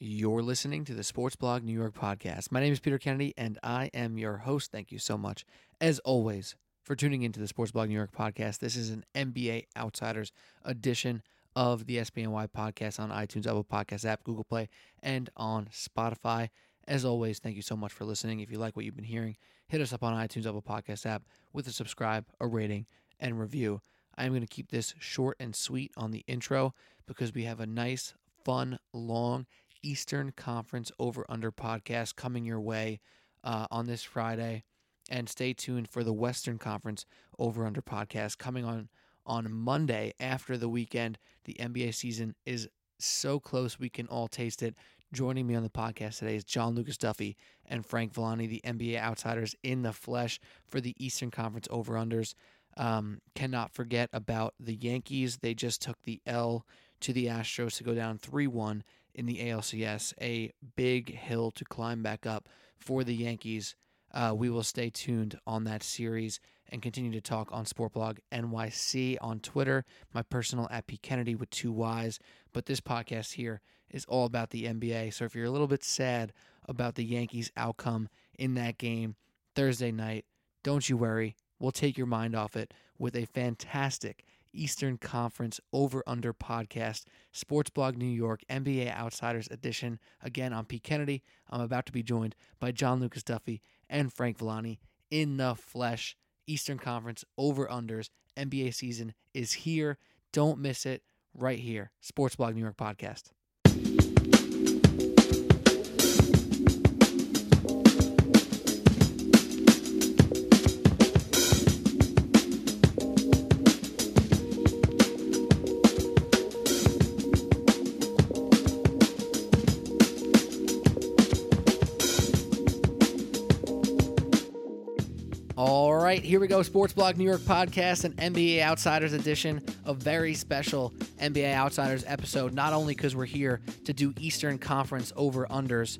You're listening to the Sports Blog New York podcast. My name is Peter Kennedy, and I am your host. Thank you so much, as always, for tuning into the Sports Blog New York podcast. This is an NBA Outsiders edition of the SBNY podcast on iTunes, Apple Podcast app, Google Play, and on Spotify. As always, thank you so much for listening. If you like what you've been hearing, hit us up on iTunes, Apple Podcast app with a subscribe, a rating, and review. I am going to keep this short and sweet on the intro because we have a nice, fun, long Eastern Conference Over Under podcast coming your way uh, on this Friday. And stay tuned for the Western Conference Over Under podcast coming on on Monday after the weekend. The NBA season is so close we can all taste it. Joining me on the podcast today is John Lucas Duffy and Frank Villani, the NBA outsiders in the flesh for the Eastern Conference over unders. Um, cannot forget about the Yankees. They just took the L to the Astros to go down 3 1 in the ALCS, a big hill to climb back up for the Yankees. Uh, we will stay tuned on that series and continue to talk on Sportblog NYC on Twitter, my personal at P Kennedy with two Y's. But this podcast here is all about the NBA. So if you're a little bit sad about the Yankees' outcome in that game Thursday night, don't you worry. We'll take your mind off it with a fantastic Eastern Conference Over Under podcast, Sports Blog New York NBA Outsiders edition. Again, I'm Pete Kennedy. I'm about to be joined by John Lucas Duffy and Frank Villani in the flesh. Eastern Conference Over Unders NBA season is here. Don't miss it right here. Sports Blog New York podcast. Right, here we go. Sports Blog New York podcast, and NBA Outsiders edition, a very special NBA Outsiders episode. Not only because we're here to do Eastern Conference over unders,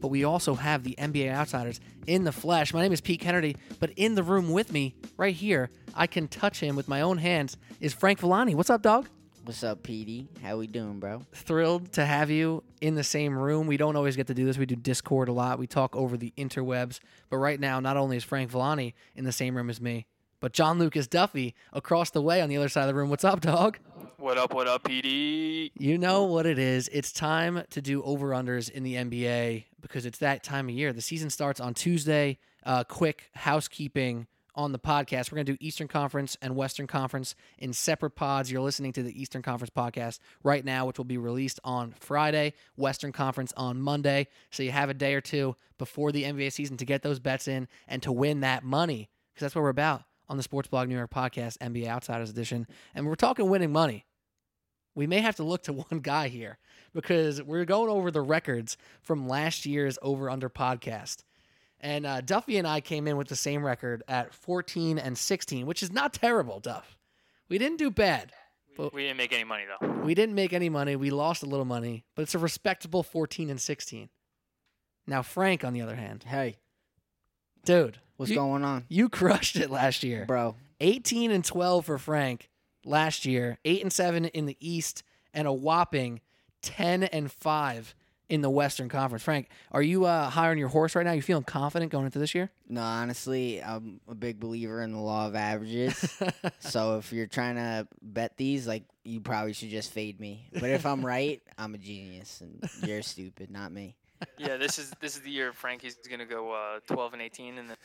but we also have the NBA Outsiders in the flesh. My name is Pete Kennedy, but in the room with me, right here, I can touch him with my own hands, is Frank Villani. What's up, dog? What's up, Petey? How we doing, bro? Thrilled to have you in the same room. We don't always get to do this. We do Discord a lot. We talk over the interwebs. But right now, not only is Frank Villani in the same room as me, but John Lucas Duffy across the way on the other side of the room. What's up, dog? What up, what up, PD? You know what it is. It's time to do over unders in the NBA because it's that time of year. The season starts on Tuesday. Uh, quick housekeeping on the podcast. We're going to do Eastern Conference and Western Conference in separate pods. You're listening to the Eastern Conference podcast right now, which will be released on Friday, Western Conference on Monday. So you have a day or two before the NBA season to get those bets in and to win that money because that's what we're about on the Sports Blog New York podcast, NBA Outsiders Edition. And we're talking winning money. We may have to look to one guy here because we're going over the records from last year's over under podcast. And uh, Duffy and I came in with the same record at 14 and 16, which is not terrible, Duff. We didn't do bad. But We didn't make any money though. we didn't make any money. We lost a little money, but it's a respectable 14 and 16. Now, Frank, on the other hand, Hey, dude, what's you, going on, you crushed it last year. bro? 18 and 12 for Frank last year, 8 and 7 in the East, and a whopping 10 and 5 in the Western Conference. Frank, are you uh, high on your horse right now? You feeling confident going into this year? No, honestly, I'm a big believer in the law of averages. so if you're trying to bet these, like, you probably should just fade me. But if I'm right, I'm a genius, and you're stupid, not me. Yeah, this is this is the year Frankie's gonna go uh, 12 and 18, and then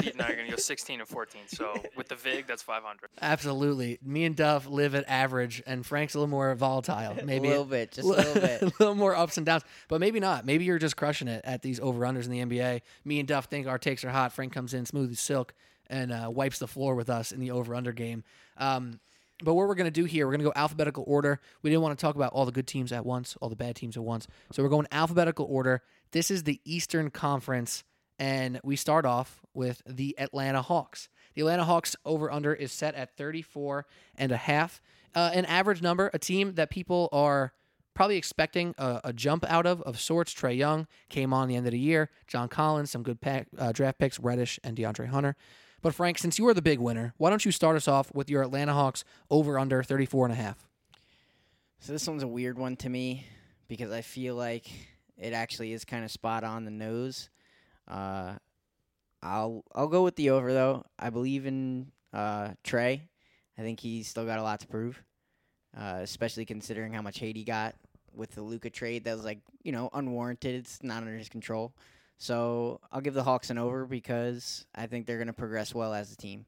Pete and I are gonna go 16 and 14. So with the vig, that's 500. Absolutely. Me and Duff live at average, and Frank's a little more volatile. Maybe a little bit, just a little bit. a little more ups and downs, but maybe not. Maybe you're just crushing it at these over unders in the NBA. Me and Duff think our takes are hot. Frank comes in smooth as silk and uh, wipes the floor with us in the over under game. Um, but what we're going to do here, we're going to go alphabetical order. We didn't want to talk about all the good teams at once, all the bad teams at once. So we're going alphabetical order. This is the Eastern Conference, and we start off with the Atlanta Hawks. The Atlanta Hawks over under is set at 34 and a half. Uh, an average number, a team that people are probably expecting a, a jump out of of sorts. Trae Young came on the end of the year. John Collins, some good pack, uh, draft picks, Reddish and DeAndre Hunter. But Frank, since you are the big winner, why don't you start us off with your Atlanta Hawks over under 34 and a half? So this one's a weird one to me because I feel like it actually is kind of spot on the nose. Uh, I'll I'll go with the over though. I believe in uh, Trae. I think he's still got a lot to prove, uh, especially considering how much hate he got with the Luka trade. That was like you know unwarranted. It's not under his control. So I'll give the Hawks an over because I think they're going to progress well as a team.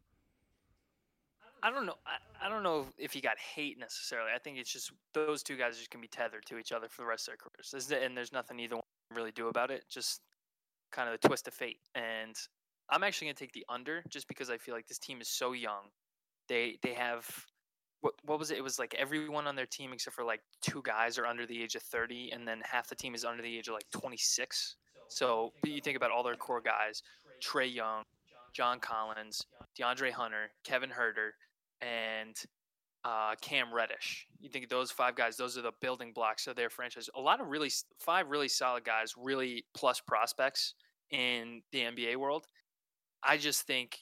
I don't know. I, I don't know if he got hate necessarily. I think it's just those two guys just gonna be tethered to each other for the rest of their careers, and there's nothing either one can really do about it. Just kind of the twist of fate. And I'm actually gonna take the under just because I feel like this team is so young. They they have what what was it? It was like everyone on their team except for like two guys are under the age of 30, and then half the team is under the age of like 26. So you think about all their core guys: Trae Young, John Collins, DeAndre Hunter, Kevin Huerter, and uh, Cam Reddish. You think those five guys; those are the building blocks of their franchise. A lot of really five really solid guys, really plus prospects in the NBA world. I just think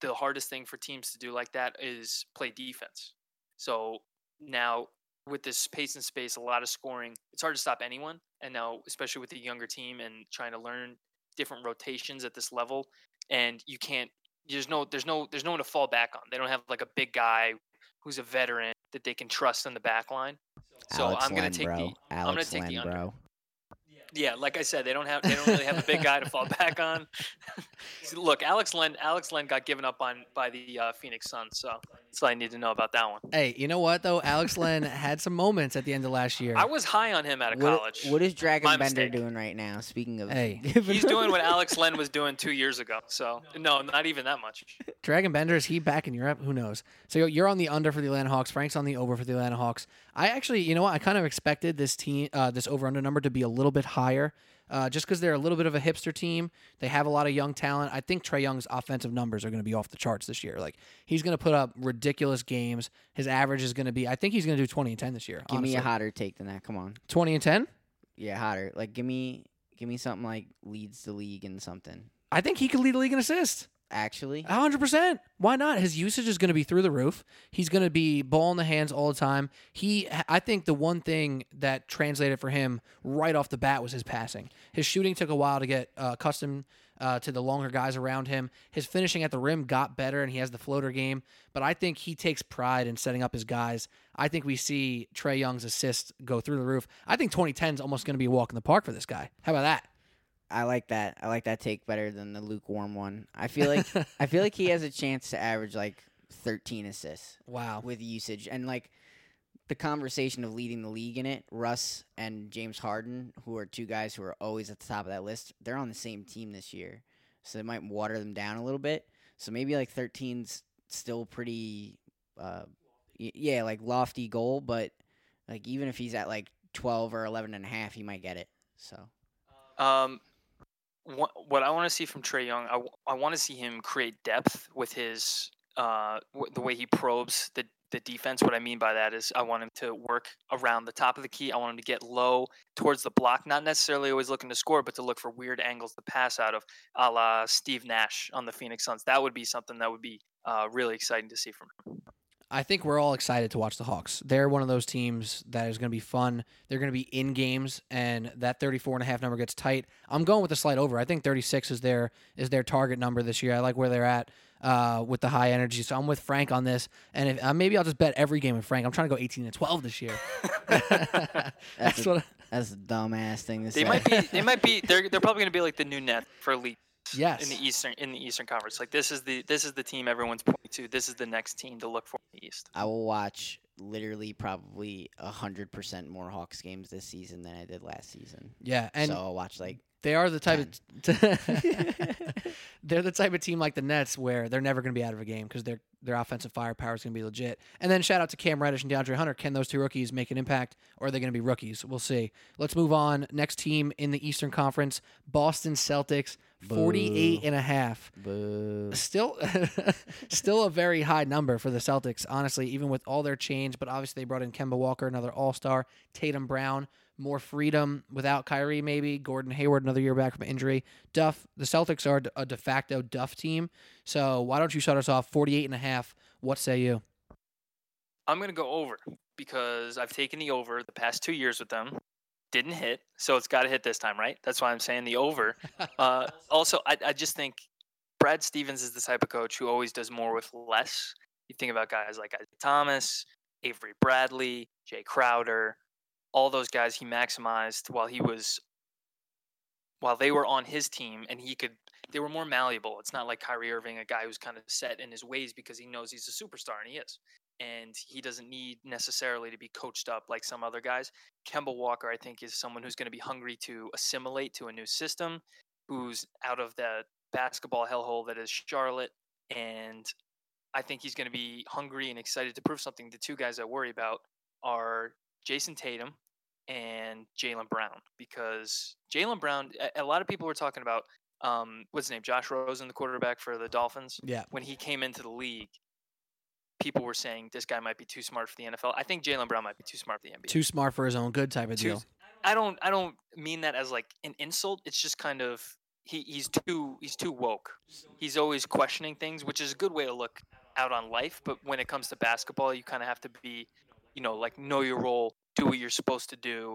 the hardest thing for teams to do like that is play defense. So now with this pace and space, a lot of scoring, it's hard to stop anyone. And now, especially with the younger team and trying to learn different rotations at this level, and you can't. There's no, there's no, there's no one to fall back on. They don't have like a big guy who's a veteran that they can trust in the back line. So Alex I'm gonna Len, take bro. the, Alex take the Len, under. bro. yeah, like I said, they don't have, they don't really have a big guy to fall back on. Look, Alex Len, Alex Len got given up on by the uh, Phoenix Suns, so that's all I need to know about that one. Hey, you know what though? Alex Len had some moments at the end of last year. I was high on him out of What, college. what is Dragan My Bender mistake. doing right now? Speaking of, Hey. He's doing what Alex Len was doing two years ago. So no, not even that much. Dragan Bender is he back in Europe? Who knows? So you're- you're on the under for the Atlanta Hawks. Frank's on the over for the Atlanta Hawks. I actually, you know what? I kind of expected this team, uh, this over under number to be a little bit higher, uh, just because they're a little bit of a hipster team. They have a lot of young talent. I think Trae Young's offensive numbers are going to be off the charts this year. Like he's going to put up ridiculous games. His average is going to be. I think he's going to do 20 and 10 this year. give me a hotter take than that. Come on, 20 and 10. yeah, hotter. Like give me, give me something like leads the league in something. I think he could lead the league in assists. Actually, hundred percent. Why not? His usage is going to be through the roof. He's going to be ball in the hands all the time. He, I think, the one thing that translated for him right off the bat was his passing. His shooting took a while to get uh, accustomed uh, to the longer guys around him. His finishing at the rim got better, and he has the floater game. But I think he takes pride in setting up his guys. I think we see Trae Young's assist go through the roof. I think 2010 is almost going to be a walk in the park for this guy. How about that? I like that. I like that take better than the lukewarm one. I feel like I feel like he has a chance to average like 13 assists wow. with usage and like the conversation of leading the league in it. Russ and James Harden, who are two guys who are always at the top of that list, they're on the same team this year, so it might water them down a little bit. So maybe like 13's still pretty, uh, yeah, like lofty goal, but like even if he's at like 12 or 11 and a half, he might get it. So Um, what, I want to see from Trae Young, I, I want to see him create depth with his uh w- the way he probes the the defense. What I mean by that is I want him to work around the top of the key. I want him to get low towards the block, not necessarily always looking to score, but to look for weird angles to pass out of, a la Steve Nash on the Phoenix Suns. That would be something that would be uh, really exciting to see from him. I think we're all excited to watch the Hawks. They're one of those teams that is going to be fun. They're going to be in games and that 34 and a half number gets tight. I'm going with a slight over. I think 36 is their is their target number this year. I like where they're at uh, with the high energy. So I'm with Frank on this. And if, uh, maybe I'll just bet every game with Frank. I'm trying to go 18 and 12 this year. That's a- what that's a dumbass thing to They say. might be. They might be. They're they're probably going to be like the new net for elite. Yes. In the Eastern in the Eastern Conference, like this is the this is the team everyone's pointing to. This is the next team to look for in the East. I will watch literally probably a hundred percent more Hawks games this season than I did last season. yeah, and so I'll watch like they are the type of they're the type of team like the Nets where they're never going to be out of a game because their their offensive firepower is going to be legit. And then shout out to Cam Reddish and DeAndre Hunter. Can those two rookies make an impact, or are they going to be rookies? We'll see. Let's move on. Next team in the Eastern Conference, Boston Celtics, 48 and a half. boo. Still, still a very high number for the Celtics, honestly, even with all their change. But obviously, they brought in Kemba Walker, another All Star, Tatum Brown, more freedom without Kyrie, maybe Gordon Hayward, another year back from injury. Duff, the Celtics are a de facto Duff team. So why don't you shut us off 48 and a half? What say you? I'm gonna go over because I've taken the over the past two years with them. didn't hit, so it's got to hit this time, right? That's why I'm saying the over. Uh, also, I, I just think Brad Stevens is the type of coach who always does more with less. You think about guys like Isaiah Thomas, Avery Bradley, Jae Crowder, all those guys he maximized while he was while they were on his team and he could they were more malleable. It's not like Kyrie Irving, a guy who's kind of set in his ways because he knows he's a superstar and he is. And he doesn't need necessarily to be coached up like some other guys. Kemba Walker, I think, is someone who's going to be hungry to assimilate to a new system, who's out of the basketball hellhole that is Charlotte. And I think he's going to be hungry and excited to prove something. The two guys I worry about are Jayson Tatum and Jaylen Brown because Jaylen Brown, a, a lot of people were talking about um, what's his name, Josh Rosen, the quarterback for the Dolphins. Yeah. When he came into the league, people were saying this guy might be too smart for the NFL. I think Jaylen Brown might be too smart for the NBA. Too smart for his own good type of Too- deal. I don't I don't mean that as like an insult. It's just kind of he, he's too he's too woke. He's always questioning things, which is a good way to look out on life. But when it comes to basketball, you kind of have to be, you know, like know your role, do what you're supposed to do,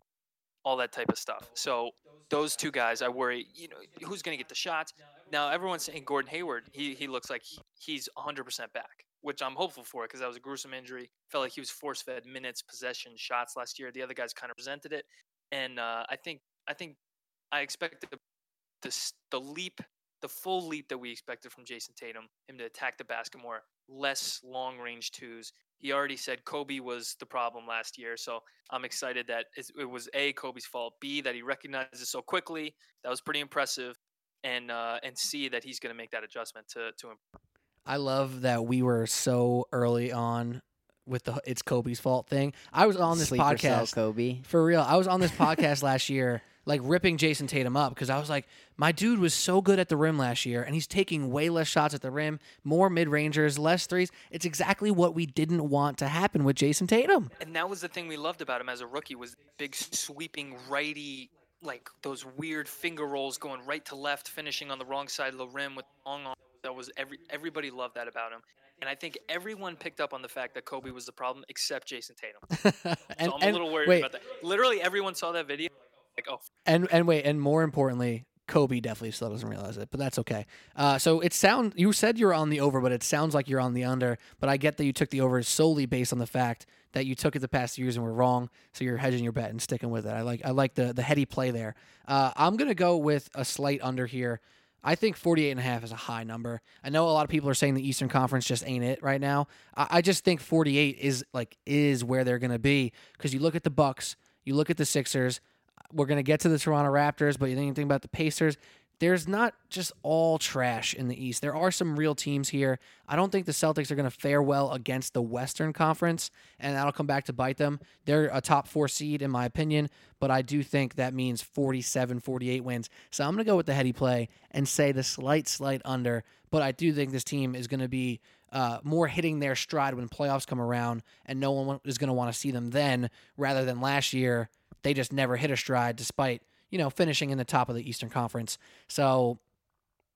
all that type of stuff. So those two guys, I worry. You know, who's going to get the shots? Now everyone's saying Gordon Hayward. He he looks like he, he's 100% back, which I'm hopeful for because that was a gruesome injury. Felt like he was force fed minutes, possession, shots last year. The other guys kind of resented it and uh, I think I think I expect the, the the leap, the full leap that we expected from Jayson Tatum, him to attack the basket more, less long range twos. He already said Kobe was the problem last year, so I'm excited that it was a Kobe's fault, b that he recognized it so quickly. That was pretty impressive, and uh, and c that he's going to make that adjustment to to improve. I love that we were so early on with the it's Kobe's fault thing. I was on this Sleeper cell podcast Kobe. for real. I was on this podcast last year, like ripping Jayson Tatum up because I was like, my dude was so good at the rim last year, and he's taking way less shots at the rim, more mid rangers, less threes. It's exactly what we didn't want to happen with Jayson Tatum. And that was the thing we loved about him as a rookie was big sweeping righty like those weird finger rolls going right to left, finishing on the wrong side of the rim with long arms. That was every everybody loved that about him. And I think everyone picked up on the fact that Kobe was the problem except Jayson Tatum. and, So I'm a little worried wait, about that. Literally everyone saw that video like, oh, And and wait, and more importantly, Kobe definitely still doesn't realize it, but that's okay. Uh, so it sound you said you were on the over, but it sounds like you're on the under. But I get that you took the over solely based on the fact that you took it the past years and were wrong. So you're hedging your bet and sticking with it. I like I like the the heady play there. Uh, I'm gonna go with a slight under here. I think 48 and a half is a high number. I know a lot of people are saying the Eastern Conference just ain't it right now. I, I just think 48 is like is where they're gonna be because you look at the Bucks, you look at the Sixers. We're gonna get to the Toronto Raptors, but you think anything about the Pacers? There's not just all trash in the East. There are some real teams here. I don't think the Celtics are going to fare well against the Western Conference, and that'll come back to bite them. They're a top four seed, in my opinion, but I do think that means 47, 48 wins. So I'm going to go with the heady play and say the slight, slight under, but I do think this team is going to be uh, more hitting their stride when playoffs come around, and no one is going to want to see them then rather than last year. They just never hit a stride despite you know, finishing in the top of the Eastern Conference. So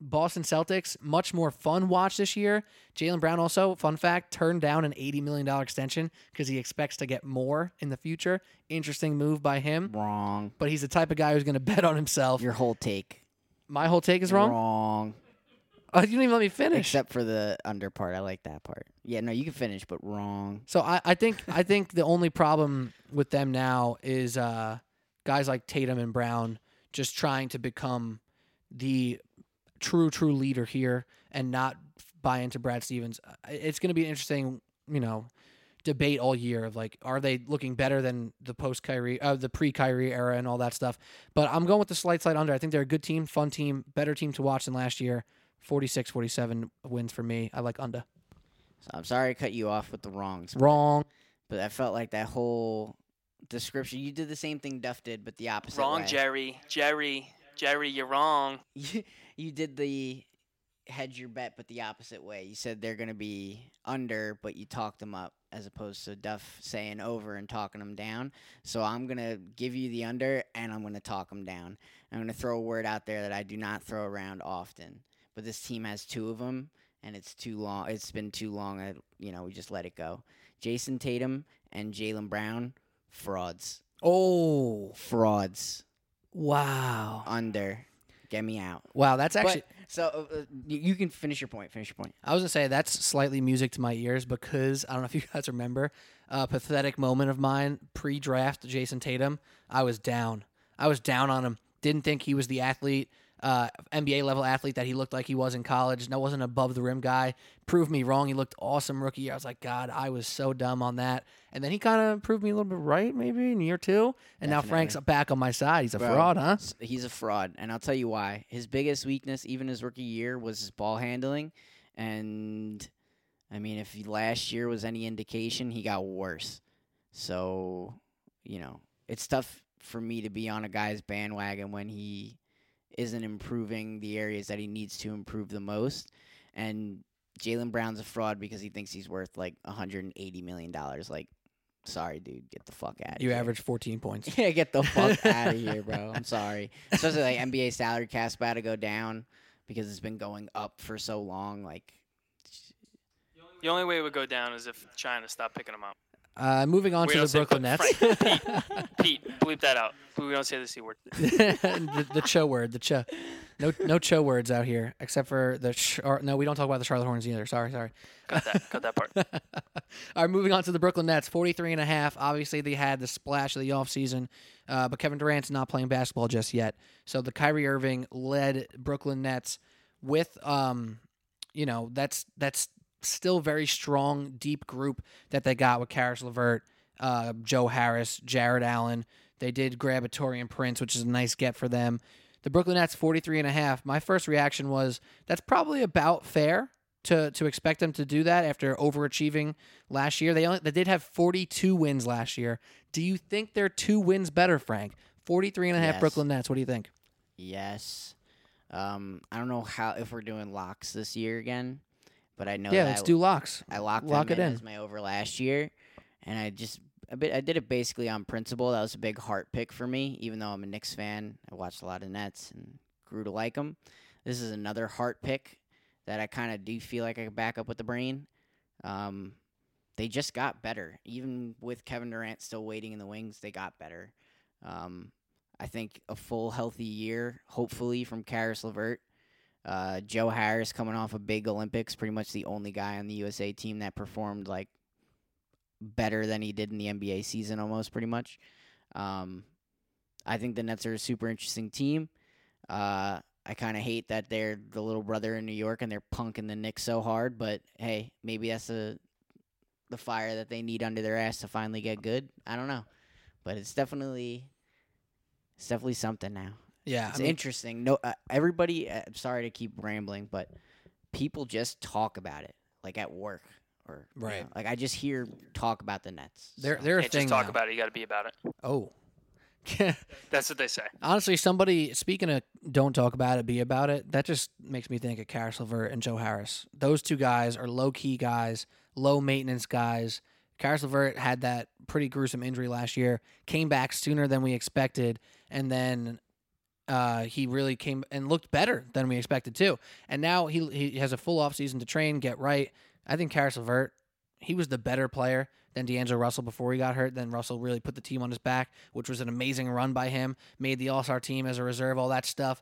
Boston Celtics, much more fun watch this year. Jaylen Brown also, fun fact, turned down an $80 million extension because he expects to get more in the future. Interesting move by him. Wrong. But he's the type of guy who's going to bet on himself. Your whole take. My whole take is wrong. Wrong. Oh, you didn't even let me finish. Except for the under part. I like that part. Yeah, no, you can finish, but wrong. So I, I think I think the only problem with them now is uh, guys like Tatum and Brown just trying to become the true true leader here and not buy into Brad Stevens. It's going to be an interesting, you know, debate all year of like, are they looking better than the post Kyrie, uh, the pre Kyrie era, and all that stuff. But I'm going with the slight slight under. I think they're a good team, fun team, better team to watch than last year. 46 47 wins for me. I like under. So I'm sorry I cut you off with the wrongs. Wrong. But I felt like that whole description. You did the same thing Duff did, but the opposite. Way. Wrong, way. Jerry. Jerry. Jerry, you're wrong. You, you did the hedge your bet, but the opposite way. You said they're going to be under, but you talked them up as opposed to Duff saying over and talking them down. So I'm going to give you the under and I'm going to talk them down. I'm going to throw a word out there that I do not throw around often. But this team has two of them, and it's too long. It's been too long. I, you know, we just let it go. Jayson Tatum and Jaylen Brown, frauds. Oh, Frauds. wow. Under. Get me out. Wow, that's actually. but, so uh, uh, you, you can finish your point. Finish your point. I was gonna say that's slightly music to my ears because I don't know if you guys remember a pathetic moment of mine pre-draft Jayson Tatum. I was down. I was down on him. Didn't think he was the athlete, uh, NBA level athlete that he looked like he was in college. No, wasn't above the rim guy. Proved me wrong. He looked awesome rookie year. I was like, God, I was so dumb on that. And then he kind of proved me a little bit right, maybe in year two. And now Frank's back on my side. He's a Bro, fraud, huh? He's a fraud, and I'll tell you why. His biggest weakness, even his rookie year, was his ball handling. And I mean, if last year was any indication, he got worse. So you know, it's tough for me to be on a guy's bandwagon when he isn't improving the areas that he needs to improve the most. And Jaylen Brown's a fraud because he thinks he's worth like 180 million dollars. Like, sorry, dude, get the fuck out. You here. averaged 14 points. Yeah, get the fuck out of here, bro. I'm sorry. Especially like NBA salary cap's about to go down because it's been going up for so long. Like, The only way it would go down is if China stopped picking them up. Uh, moving on We to the say Brooklyn Frank, Nets. Pete, bleep that out. We don't say the c word. the, the cho word, the cho. No, no cho words out here except for the. Sh- or, no, we don't talk about the Charlotte Hornets either. Sorry, sorry. Cut that. cut that part. All right, moving on to the Brooklyn Nets, 43 and a half. Obviously, they had the splash of the offseason, uh, but Kevin Durant's not playing basketball just yet. So the Kyrie Irving led Brooklyn Nets with, um, you know, that's that's still very strong, deep group that they got with Caris LeVert, uh, Joe Harris, Jarrett Allen. They did grab a Taurean Prince, which is a nice get for them. The Brooklyn Nets 43 and a half. My first reaction was that's probably about fair to to expect them to do that after overachieving last year. They only they did have 42 wins last year. Do you think they're two wins better, Frank? 43 and a half Yes. Brooklyn Nets. What do you think? yes. Um, I don't know how if we're doing locks this year again, but I know yeah, let's do locks. I locked lock them it in, in. as my over last year, and I just a bit. I did it basically on principle. That was a big heart pick for me, even though I'm a Knicks fan. I watched a lot of Nets and grew to like them. This is another heart pick that I kind of do feel like I could back up with the brain. Um, they just got better, even with Kevin Durant still waiting in the wings. They got better. Um, I think a full healthy year, hopefully from Caris LeVert. Uh, Joe Harris coming off a big Olympics, pretty much the only guy on the USA team that performed like better than he did in the NBA season, almost pretty much. Um, I think the Nets are a super interesting team. Uh, I kind of hate that they're the little brother in New York and they're punking the Knicks so hard, but hey, maybe that's the the fire that they need under their ass to finally get good. I don't know, but it's definitely it's definitely something now. Yeah, It's I mean, interesting. No, uh, everybody. Uh, sorry to keep rambling, but people just talk about it, like at work or you Right. know, like I just hear talk about the Nets. they're so. they're a Can't thing just talk now. about it. You got to be about it. Oh. That's what they say. Honestly, somebody speaking of don't talk about it, be about it. That just makes me think of Caris LeVert and Joe Harris. Those two guys are low key guys, low maintenance guys. Caris LeVert had that pretty gruesome injury last year, came back sooner than we expected, and then uh, he really came and looked better than we expected too. And now he he has a full off season to train, get right. I think Caris LeVert, he was the better player than D'Angelo Russell before he got hurt. Then Russell really put the team on his back, which was an amazing run by him. Made the All Star team as a reserve, all that stuff.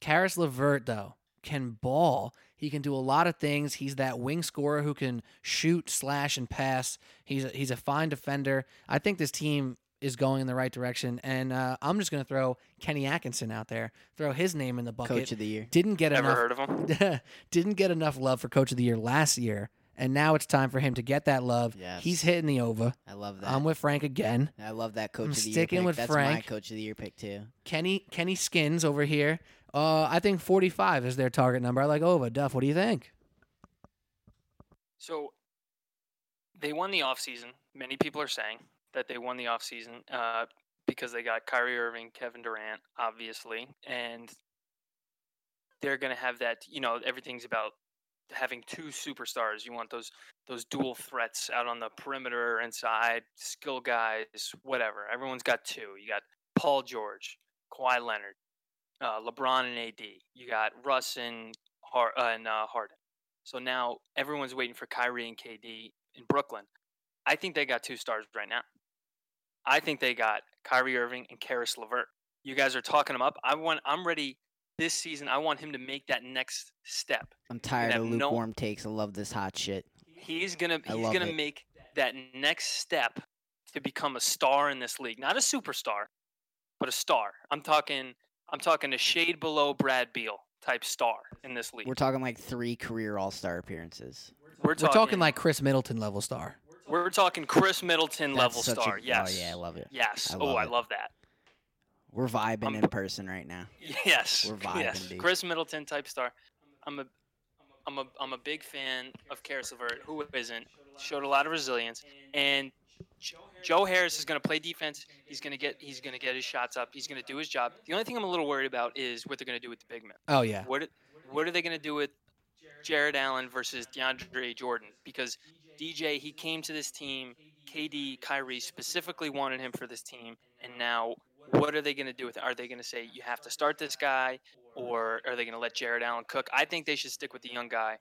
Caris LeVert though can ball. He can do a lot of things. He's that wing scorer who can shoot, slash, and pass. He's a, he's a fine defender. I think this team is going in the right direction, and uh, I'm just going to throw Kenny Atkinson out there, throw his name in the bucket. Coach of the year. Didn't get Ever enough heard of him? didn't get enough love for coach of the year last year, and now it's time for him to get that love. Yes. He's hitting the over. I love that. I'm with Frank again. I love that coach I'm of the year. sticking pick. with That's Frank. my coach of the year pick too. Kenny Kenny Skins over here. Uh, I think 45 is their target number. I like over. Duff, what do you think? So they won the offseason. Many people are saying that they won the offseason uh, because they got Kyrie Irving, Kevin Durant, obviously, and they're going to have that. You know, everything's about having two superstars. You want those those dual threats out on the perimeter, inside, skill guys, whatever. Everyone's got two. You got Paul George, Kawhi Leonard, uh, LeBron and AD. You got Russ and, Har- uh, and uh, Harden. So now everyone's waiting for Kyrie and KD in Brooklyn. I think they got two stars right now. I think they got Kyrie Irving and Caris LeVert. You guys are talking him up. I want. I'm ready this season. I want him to make that next step. I'm tired have of no- lukewarm takes. I love this hot shit. He's gonna. I He's gonna it. make that next step to become a star in this league. Not a superstar, but a star. I'm talking. I'm talking a shade below Brad Beal type star in this league. We're talking like three career All Star appearances. We're We're talking like Khris Middleton level star. We're talking Khris Middleton That's level such a- star. Oh, yes. Oh yeah, I love it. Yes. I oh, I love that. We're vibing I'm- in person right now. Yes. We're vibing, yes. dude. Khris Middleton type star. I'm a I'm a I'm a big fan of Caris LeVert. Who isn't? Showed a lot of resilience. And Joe Harris is going to play defense. He's going to get he's going to get his shots up. He's going to do his job. The only thing I'm a little worried about is what they're going to do with the big men. Oh yeah. What what are they going to do with Jarrett Allen versus DeAndre Jordan? Because DJ he came to this team. KD Kyrie specifically wanted him for this team, and now what are they going to do with it? Are they going to say you have to start this guy, or are they going to let Jarrett Allen cook? I think they should stick with the young guy.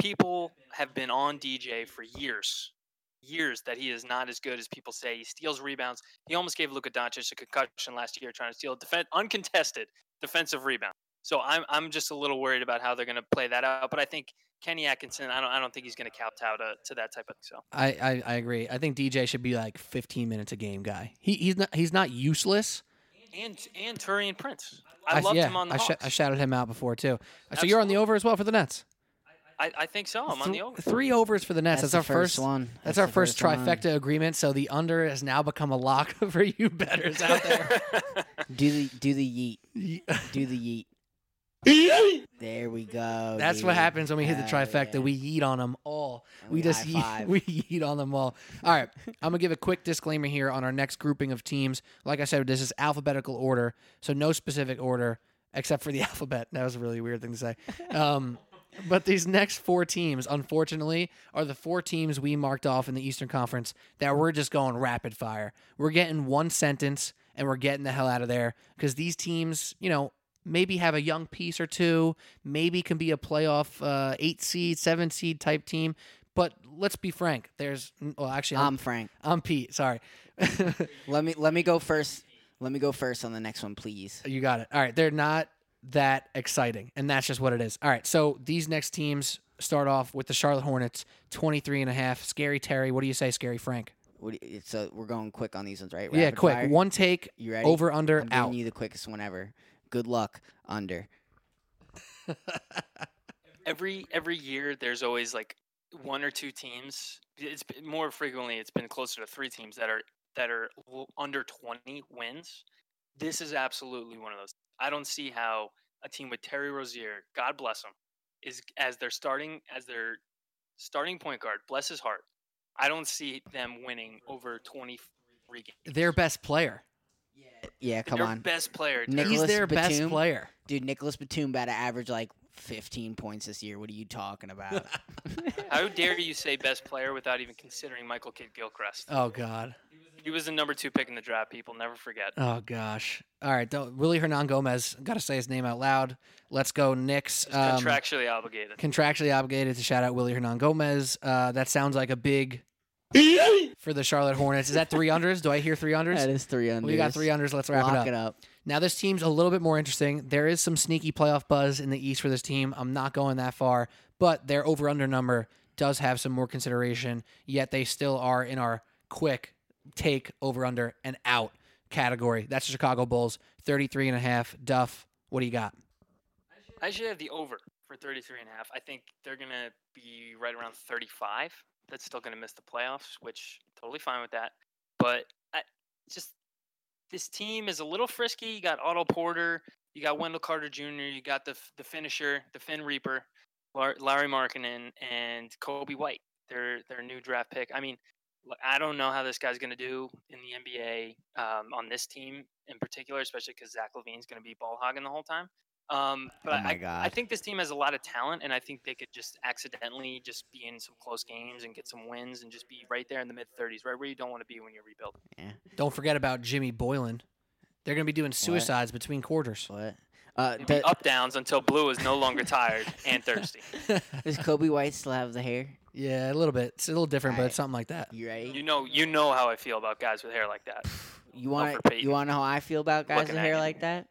People have been on DJ for years, years that he is not as good as people say. He steals rebounds. He almost gave Luka Doncic a concussion last year trying to steal defend uncontested defensive rebound. So I'm I'm just a little worried about how they're going to play that out. But I think Kenny Atkinson, I don't I don't think he's going to kowtow to, to that type of so. I, I, I agree. I think DJ should be like 15 minutes a game guy. He he's not he's not useless. And and Taurean Prince, I loved yeah, him on the I, sh- I shouted him out before too. So you're on the over as well for the Nets. I, I think so. I'm on the over. Three overs for the Nets. That's, the our first. one. That's, our the first, one. trifecta agreement. So the under has now become a lock for you betters out there. Do the do the yeet. Do the yeet. There we go. That's what happens when we hit the Hell trifecta. yeah. We eat on them all. And We just high yeet, five. we yeet on them all. All right, I'm gonna give a quick disclaimer here on our next grouping of teams. Like I said, this is alphabetical order, so no specific order except for the alphabet. That was a really weird thing to say. Um, but these next four teams, unfortunately, are the four teams we marked off in the Eastern Conference that we're just going rapid fire. We're getting one sentence and we're getting the hell out of there because these teams, you know, maybe have a young piece or two, maybe can be a playoff uh, eight seed, seven seed type team. But let's be frank. There's well, actually, I'm, I'm Frank. I'm Pete. Sorry, Let me let me go first. Let me go first on the next one, please. you got it. All right, they're not that exciting, and that's just what it is. All right, so these next teams start off with the Charlotte Hornets, 23 and a half. Scary Terry, what do you say, Scary Frank? You- so we're going quick on these ones, right? yeah, quick. fire? One take, You ready? over under I'm giving out. you the quickest one ever. Good luck. Under. every every year there's always like one or two teams it's been, more frequently it's been closer to three teams that are that are under 20 wins this is absolutely one of those i don't see how a team with terry rozier god bless him is as their starting as their starting point guard bless his heart i don't see them winning over 23 games Their best player. Yeah, yeah, come their on, best player Nick- He's Nicolas their best Batum? player. dude. Nicolas Batum about to average like 15 points this year. What are you talking about? How dare you say best player without even considering Michael Kidd Gilchrist? Oh God. He was the number two pick in the draft. People never forget. Oh gosh. All right, don't, Willy Hernangomez. Got to say his name out loud. Let's go, Knicks. Um, contractually obligated. contractually obligated to shout out Willy Hernangomez. Uh, that sounds like a big for the Charlotte Hornets. Is that three unders? Do I hear three unders? that is three under. we got three unders. Let's wrap Lock it up. up. Now this team's a little bit more interesting. There is some sneaky playoff buzz in the East for this team. I'm not going that far, but their over under number does have some more consideration. Yet they still are in our quick take over under and out category. That's the Chicago Bulls, 33 and a half. Duff, what do you got? I should have the over for 33 and a half. I think they're going to be right around 35. That's still going to miss the playoffs, which totally fine with that. But I just this team is a little frisky. You got Otto Porter, you got Wendell Carter Jr., you got the the finisher, the Finn Reaper, Lauri Markkanen, and Coby White. Their their new draft pick. I mean, I don't know how this guy's going to do in the NBA um, on this team in particular, especially because Zach LaVine's going to be ball hogging the whole time. Um, but Oh I, I think this team has a lot of talent, and I think they could just accidentally just be in some close games and get some wins and just be right there in the mid 30s, right where you don't want to be when you're rebuilding. Yeah. Don't forget about Jimmy Boylen. They're going to be doing suicides between quarters. What? Uh, It'd be up downs until Blue is no longer tired and thirsty. does Coby White still have the hair? Yeah, a little bit. It's a little different, but Alright. it's something like that. You ready? You know, you know how I feel about guys with hair like that. You want to you want to know how I feel about guys Looking with hair you. like that?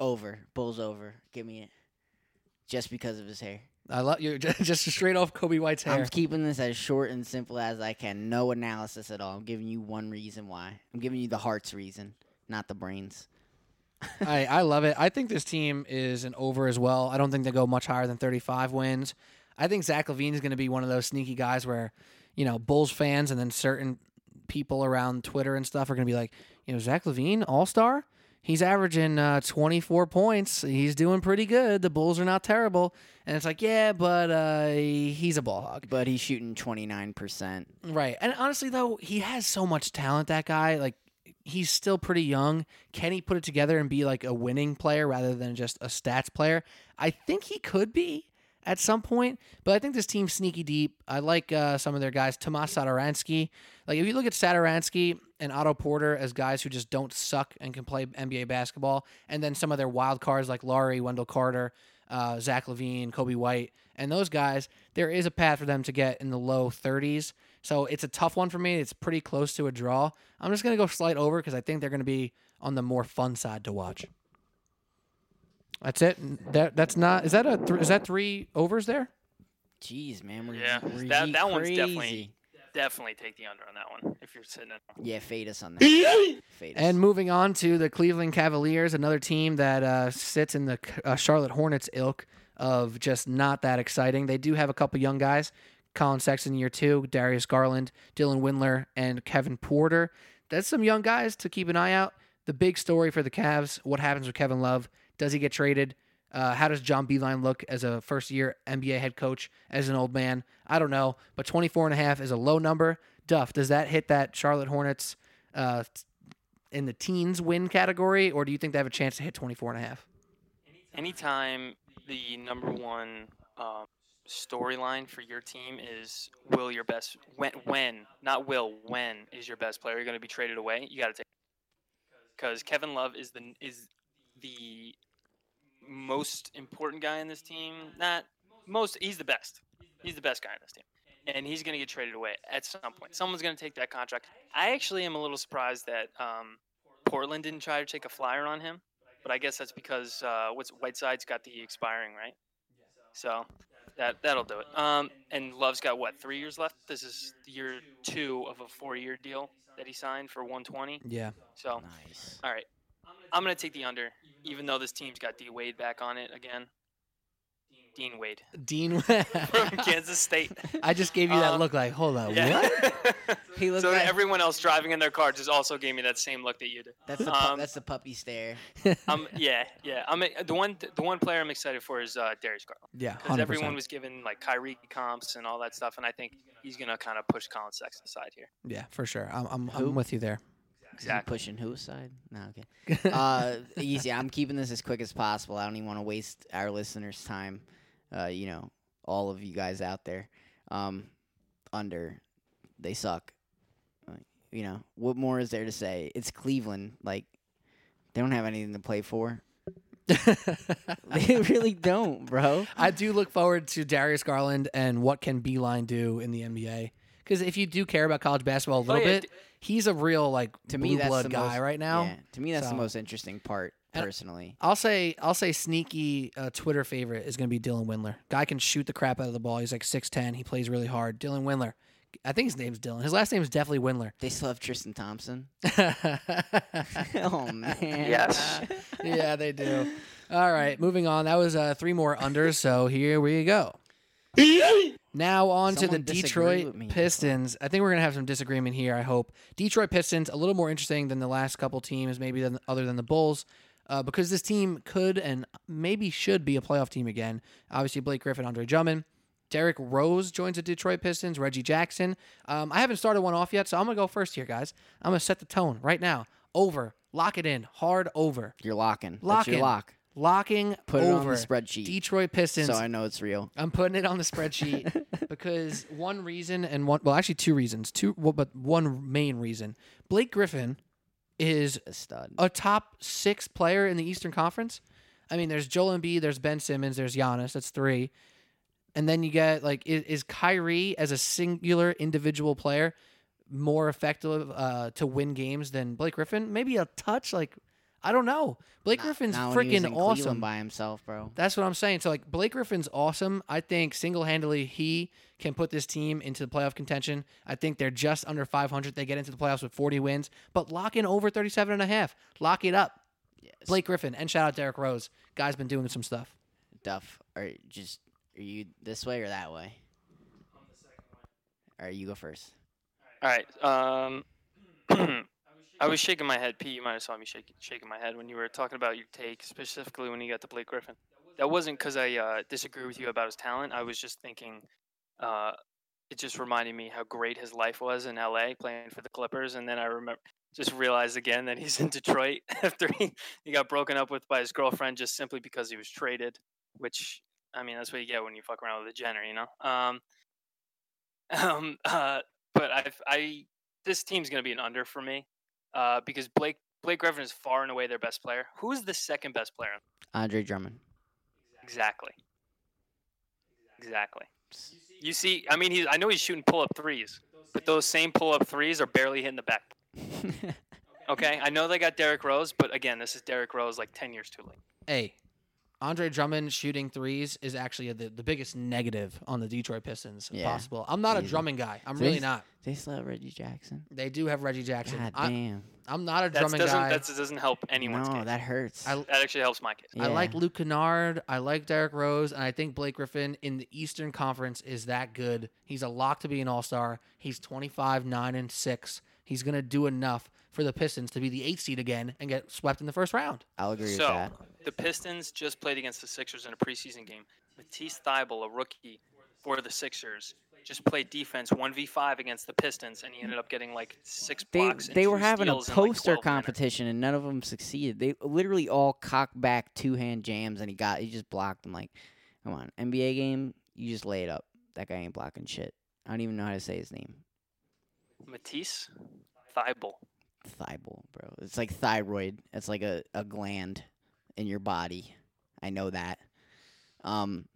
Over, Bulls over. Give me it. Just because of his hair. I love you. Just straight off Coby White's hair. I'm keeping this as short and simple as I can. No analysis at all. I'm giving you one reason why. I'm giving you the heart's reason, not the brains. I, I love it. I think this team is an over as well. I don't think they go much higher than 35 wins. I think Zach LaVine is going to be one of those sneaky guys where, you know, Bulls fans and then certain people around Twitter and stuff are going to be like, you know, Zach LaVine, all star? He's averaging uh, 24 points. He's doing pretty good. The Bulls are not terrible. And it's like, yeah, but uh, he's a ball hog. But he's shooting 29%. Right. And honestly, though, he has so much talent, that guy. Like, he's still pretty young. Can he put it together and be like a winning player rather than just a stats player? I think he could be at some point, but I think this team's sneaky deep. I like uh, some of their guys. Tomas Satoransky. Like, if you look at Satoransky and Otto Porter as guys who just don't suck and can play NBA basketball, and then some of their wild cards like Lauri, Wendell Carter, uh, Zach LaVine, Coby White, and those guys, there is a path for them to get in the low 30s. So it's a tough one for me. It's pretty close to a draw. I'm just going to go slight over because I think they're going to be on the more fun side to watch. That's it. That that's not. Is that a th- is that three overs there? Jeez, man. We're, Yeah, we're that- that one's definitely- Definitely take the under on that one if you're sitting in. Yeah, fade us on that. fade us. And moving on to the Cleveland Cavaliers, another team that uh, sits in the uh, Charlotte Hornets ilk of just not that exciting. They do have a couple young guys. Collin Sexton year two, Darius Garland, Dylan Windler, and Kevin Porter. That's some young guys to keep an eye out. The big story for the Cavs: what happens with Kevin Love? Does he get traded? Uh, how does John Beilein look as a first year NBA head coach as an old man? I don't know, but 24 and a half is a low number. Duff, does that hit that Charlotte Hornets uh, in the teens win category, or do you think they have a chance to hit 24 and a half? Anytime the number one um, storyline for your team is will your best when when not will when is your best player going to be traded away? You got to take because Kevin Love is the is the most important guy in this team. Not most. He's the best. He's the best guy in this team, and he's going to get traded away at some point. Someone's going to take that contract. I actually am a little surprised that um, Portland didn't try to take a flyer on him, but I guess that's because uh, what's Whiteside's got the expiring right. So that that'll do it. Um, and Love's got what three years left. This is year two of a four-year deal that he signed for 120. Yeah. So nice. all right, I'm gonna take the under, even though this team's got D Wade back on it again. Dean Wade Dean. Wade from Kansas State. I just gave you that Um, look like, hold on, what? He looked so like everyone else driving in their car just also gave me that same look that you did. that's the pu- um, that's the puppy stare. Um, yeah, yeah. I'm the one. The one player I'm excited for is uh, Darius Garland Yeah, because 100%. everyone was given like Kyrie comps and all that stuff, and I think he's gonna kind of push Collin Sexton aside here. yeah, for sure. I'm, I'm, I'm with you there. Exactly. pushing who aside? No, okay. uh, easy. I'm keeping this as quick as possible. I don't even want to waste our listeners' time. Uh, you know, all of you guys out there. Um, under, they suck. Like, you know, what more is there to say? It's Cleveland. Like, they don't have anything to play for. They really don't, bro. I do look forward to Darius Garland and what can Beilein do in the NBA. Because if you do care about college basketball a little yeah, bit, he's a real like To blue me, that's blood the guy most, right now. Yeah, to me, that's So- the most interesting part, And- personally. I'll say I'll say sneaky uh, Twitter favorite is going to be Dylan Windler. Guy can shoot the crap out of the ball. He's like six ten. He plays really hard. Dylan Windler. I think his name's Dylan. His last name is definitely Windler. They still have Tristan Thompson. oh man. Yes. Yeah, they do. All right, moving on. That was uh, three more unders. So here we go. Now on to the Detroit me. Pistons. I think we're gonna have some disagreement here. I hope Detroit Pistons a little more interesting than the last couple teams, maybe than other than the Bulls, uh, because this team could and maybe should be a playoff team again. Obviously, Blake Griffin, Andre Drummond, Derrick Rose joins the Detroit Pistons. Reggie Jackson. Um, I haven't started one off yet, so I'm gonna go first here, guys. I'm gonna set the tone right now. Over, lock it in, hard over, You're locking. Lock That's your lock. Locking Put it over. on the spreadsheet. Detroit Pistons. so I know it's real. I'm putting it on the spreadsheet because one reason and one well actually two reasons two well, but one main reason Blake Griffin is A stud. a top six player in the Eastern Conference. I mean, there's Joel Embiid, there's Ben Simmons, there's Giannis. That's three. And then you get like, is, is Kyrie as a singular individual player more effective uh, to win games than Blake Griffin? Maybe a touch. Like, I don't know. Blake Not- Griffin's not when he was freaking in Cleveland awesome. by himself, bro. That's what I'm saying. So like Blake Griffin's awesome. I think single handedly he can put this team into the playoff contention. I think they're just under 500. They get into the playoffs with 40 wins, but lock in over 37 and a half. Lock it up. Yes. Blake Griffin and shout out Derrick Rose. Guy's been doing some stuff. Duff, are just are you this way or that way? All right, you go first. All right. Um, I was shaking my head. Pete, you might have saw me shaking shaking my head when you were talking about your take, specifically when you got to Blake Griffin. That wasn't because I uh, disagree with you about his talent. I was just thinking, uh, it just reminded me how great his life was in LA playing for the Clippers, and then I remember just realized again that he's in Detroit after he, he got broken up with by his girlfriend just simply because he was traded. Which I mean, that's what you get when you fuck around with a Jenner, you know. Um, um, uh, but I, I, this team's gonna be an under for me, uh, because Blake Blake Griffin is far and away their best player. Who is the second best player? Andre Drummond. Exactly. Exactly. You see, I mean, he's. I know he's shooting pull up threes, but those same pull up threes are barely hitting the back. Okay, I know they got Derrick Rose, but again, this is Derrick Rose like ten years too late. Hey, Andre Drummond shooting threes is actually the, the biggest negative on the Detroit Pistons Yeah, possible. I'm not a easy. Drummond guy. I'm So really he's- not. they still have Reggie Jackson. They do have Reggie Jackson. God I, damn. I'm not a That Drummond doesn't guy. that doesn't help anyone's no, case. that hurts. I- that actually helps my case. I like Yeah. Luke Kennard. I like Derrick Rose, and I think Blake Griffin in the Eastern Conference is that good. He's a lock to be an All Star. He's 25, nine and six. He's gonna do enough for the Pistons to be the eight seed again and get swept in the first round. I'll agree with So that. the Pistons just played against the Sixers in a preseason game. Matisse Thybulle, a rookie for the Sixers, just played defense one v five against the Pistons, and he ended up getting like six They blocks. and they were two having a steals in, like, poster 12 minutes. competition and none of them succeeded. They literally all cocked back two hand jams and he got he just blocked them. Like, come on, NBA game, you just lay it up. That guy ain't blocking shit. I don't even know how to say his name. Matisse Thybulle. Thybulle, bro. It's like thyroid. It's like a, a gland in your body. I know that. Um,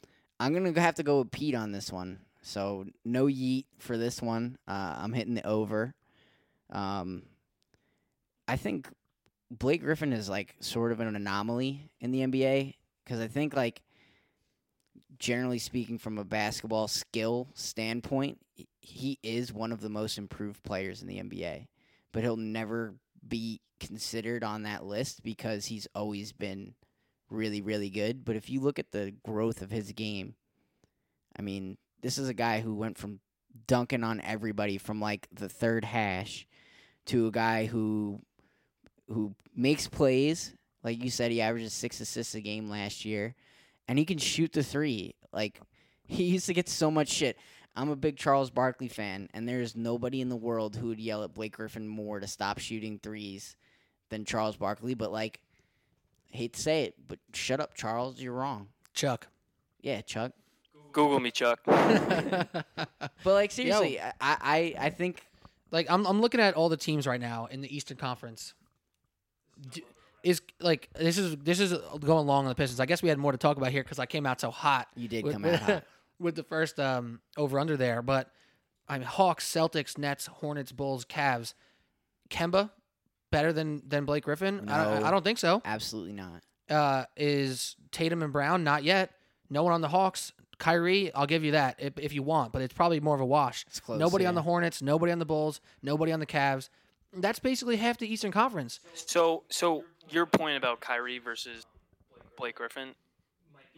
I'm gonna have to go with Pete on this one. So no yeet for this one. Uh, I'm hitting the over. Um, I think Blake Griffin is like sort of an anomaly in the NBA because I think like generally speaking, from a basketball skill standpoint, he is one of the most improved players in the NBA but he'll never be considered on that list because he's always been really, really good. But if you look at the growth of his game, I mean, this is a guy who went from dunking on everybody from like the third hash to a guy who who makes plays. Like you said, he averages six assists a game last year, and he can shoot the three. Like he used to get so much shit. I'm a big Charles Barkley fan, and there's nobody in the world who would yell at Blake Griffin more to stop shooting threes than Charles Barkley. But like, hate to say it, but shut up, Charles. You're wrong. Chuck. Yeah, Chuck. Google me, Chuck. But like seriously, I, I I think like I'm I'm looking at all the teams right now in the Eastern Conference. D- Is like this is this is going long on the Pistons. I guess we had more to talk about here because I came out so hot. you did come out hot. with the first um, over under there. But I mean, Hawks, Celtics, Nets, Hornets, Bulls, Cavs. Kemba better than than Blake Griffin? I, don't, I don't think so. Absolutely not. Uh, is Tatum and Brown not yet? No one on the Hawks. Kyrie, I'll give you that if, if you want, but it's probably more of a wash. It's close. nobody on the Hornets, nobody on the Bulls, nobody on the Cavs. That's basically half the Eastern Conference. So, so your point about Kyrie versus Blake Griffin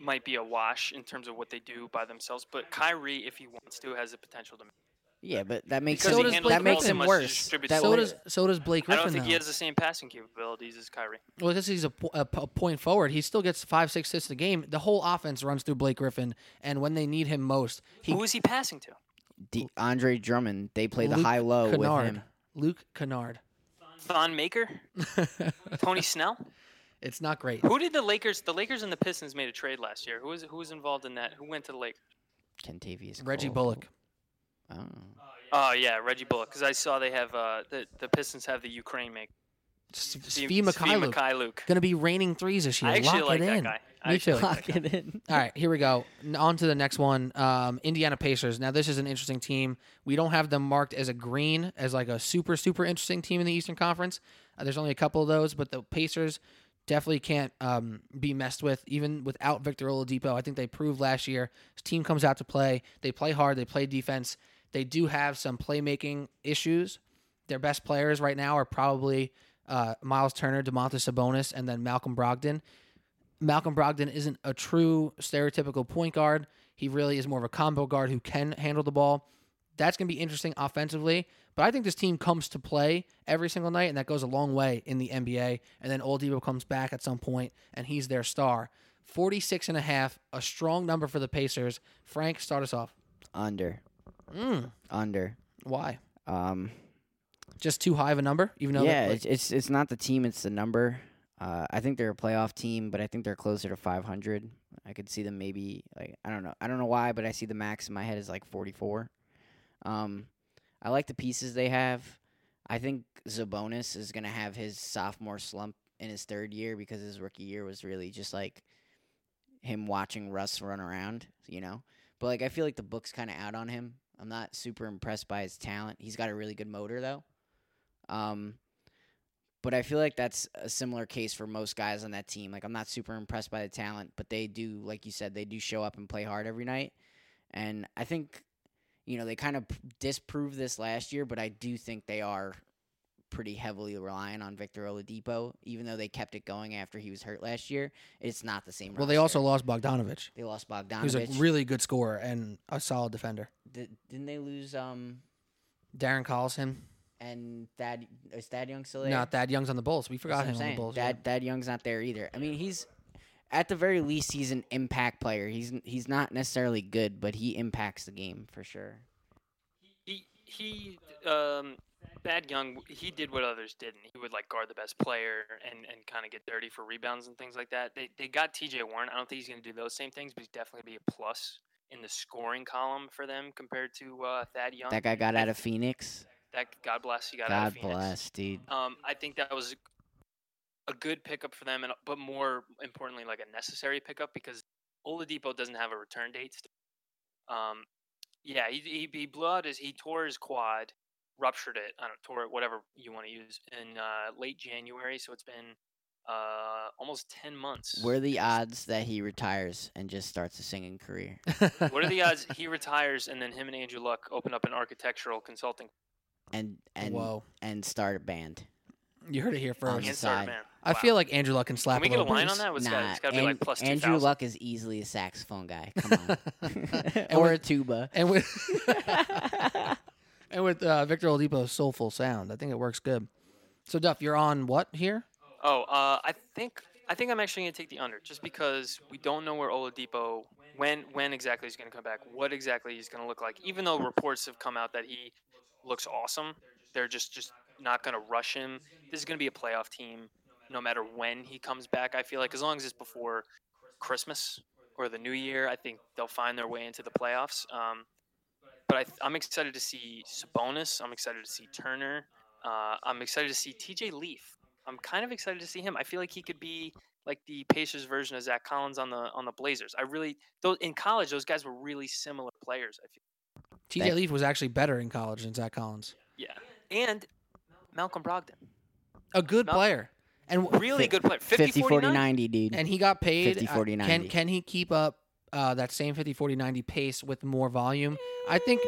might be a wash in terms of what they do by themselves, but Kyrie, if he wants to, has the potential to. Yeah, but that makes Because he him, that makes so him worse. That so does so does Blake Griffin. I Griffin. don't think he has the same passing capabilities as Kyrie. Well, because he's a, po- a, point forward, he still gets five, six assists a game. The whole offense runs through Blake Griffin, and when they need him most, he Who is he passing to? D- Andre Drummond. They play the high low with him. Luke Kennard. Thon Maker, Tony Snell. It's not great. Who did the Lakers? The Lakers and the Pistons made a trade last year. Who was who was involved in that? Who went to the Lakers? Kentavious. Reggie Cole. Bullock. Oh. Oh yeah, Reggie Bullock. Because I saw they have uh, the the Pistons have the Ukraine make. S- Svi Svi Mykhailiuk. Mykhailiuk. Gonna be raining threes this year. I actually Lock like it that in. guy. I Me actually too. like Lock that guy. it in. All right, here we go. N- On to the next one. Um, Indiana Pacers. Now, this is an interesting team. We don't have them marked as a green, as like a super, super interesting team in the Eastern Conference. Uh, there's only a couple of those, but the Pacers definitely can't um, be messed with, even without Victor Oladipo. I think they proved last year. This team comes out to play. They play hard. They play defense. They do have some playmaking issues. Their best players right now are probably uh, Miles Turner, Domantas Sabonis, and then Malcolm Brogdon. Malcolm Brogdon isn't a true stereotypical point guard. He really is more of a combo guard who can handle the ball. That's going to be interesting offensively. But I think this team comes to play every single night, and that goes a long way in the NBA. And then Oladipo comes back at some point, and he's their star. 46 and a half, a strong number for the Pacers. Frank, start us off. Under. Mm, Under. why? Um, Just too high of a number, even though yeah, that, it's, it's it's not the team, it's the number. Uh, I think they're a playoff team, but I think they're closer to 500. I could see them maybe like I don't know. I don't know why, but I see the max in my head is like 44. Um, I like the pieces they have. I think Sabonis is gonna have his sophomore slump in his third year because his rookie year was really just like him watching Russ run around, you know. But like I feel like the book's kind of out on him. I'm not super impressed by his talent. He's got a really good motor though. Um, but I feel like that's a similar case for most guys on that team. Like I'm not super impressed by the talent, but they do, like you said, they do show up and play hard every night. And I think, you know, they kind of disproved this last year, but I do think they are pretty heavily reliant on Victor Oladipo, even though they kept it going after he was hurt last year. It's not the same. well, they also lost Bogdanovic, they lost Bogdanovic. who's a really good scorer and a solid defender. Did, didn't they lose um Darren Collison. and Thad is Thad Young still there? No, Thad Young's on the Bulls. We forgot him I'm on the saying. Bulls. yeah. Thad, Thad Young's not there either. I mean, he's at the very least he's an impact player. He's he's not necessarily good, but he impacts the game for sure. He he um Thad Young he did what others didn't. He would like guard the best player and, and kind of get dirty for rebounds and things like that. They they got T.J. Warren. I don't think he's going to do those same things, but he's definitely be a plus in the scoring column for them compared to uh, Thad Young. That guy got out of Phoenix. That God bless he got out God of Phoenix. bless, dude. Um, I think that was a good pickup for them, and but more importantly, like a necessary pickup because Oladipo doesn't have a return date. Still. Um, yeah, he, he he blew out his he tore his quad, ruptured it. I don't tore it, whatever you want to use in uh, late January. So it's been uh, almost ten months. What are the odds that he retires and just starts a singing career? What are the odds he retires and then him and Andrew Luck open up an architectural consulting And and Whoa. and start a band. You heard it here first. the and start a side. band? I Wow. feel like Andrew Luck can slap Can we a get a line bass. on that? It's nah, got, it's got to be An- like plus two Andrew thousand. Luck is easily a saxophone guy. Come on, or with- a tuba. And with and with uh, Victor Oladipo's soulful sound, I think it works good. So Duff, you're on what here? Oh, uh, I think I think I'm actually gonna take the under, just because we don't know where Oladipo when when exactly he's gonna come back, what exactly he's gonna look like. Even though reports have come out that he looks awesome, they're just just not gonna rush him. This is gonna be a playoff team, no matter when he comes back. I feel like as long as it's before Christmas or the New Year, I think they'll find their way into the playoffs. Um, but I, I'm excited to see Sabonis. I'm excited to see Turner. Uh, I'm excited to see TJ Leaf. I'm kind of excited to see him. I feel like he could be like the Pacers version of Zach Collins on the on the Blazers. I really those in college those guys were really similar players. I feel. TJ Leaf was actually better in college than Zach Collins. Yeah, and Malcolm Brogdon, A good Mal- player, and really good player. 50, 50 40 90, dude. and he got paid. 50, uh, 40, can 90. can he keep up uh, that same 50 40 90 pace with more volume? I think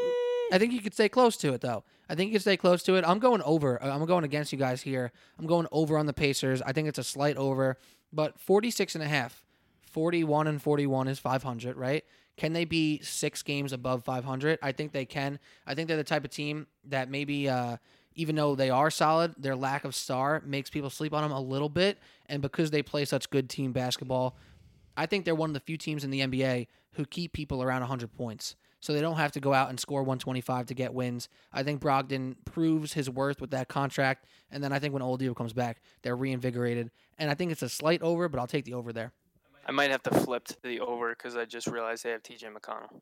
I think he could stay close to it though. I think he could stay close to it. I'm going over. uh, I'm going against you guys here. I'm going over on the Pacers. I think it's a slight over, but 46 and a half. 41 and 41 is 500, right? Can they be 6 games above 500? I think they can. I think they're the type of team that maybe uh even though they are solid, their lack of star makes people sleep on them a little bit. And because they play such good team basketball, I think they're one of the few teams in the NBA who keep people around 100 points. So they don't have to go out and score 125 to get wins. I think Brogdon proves his worth with that contract. And then I think when Oladipo comes back, they're reinvigorated. And I think it's a slight over, but I'll take the over there. I might have to flip to the over because I just realized they have TJ McConnell.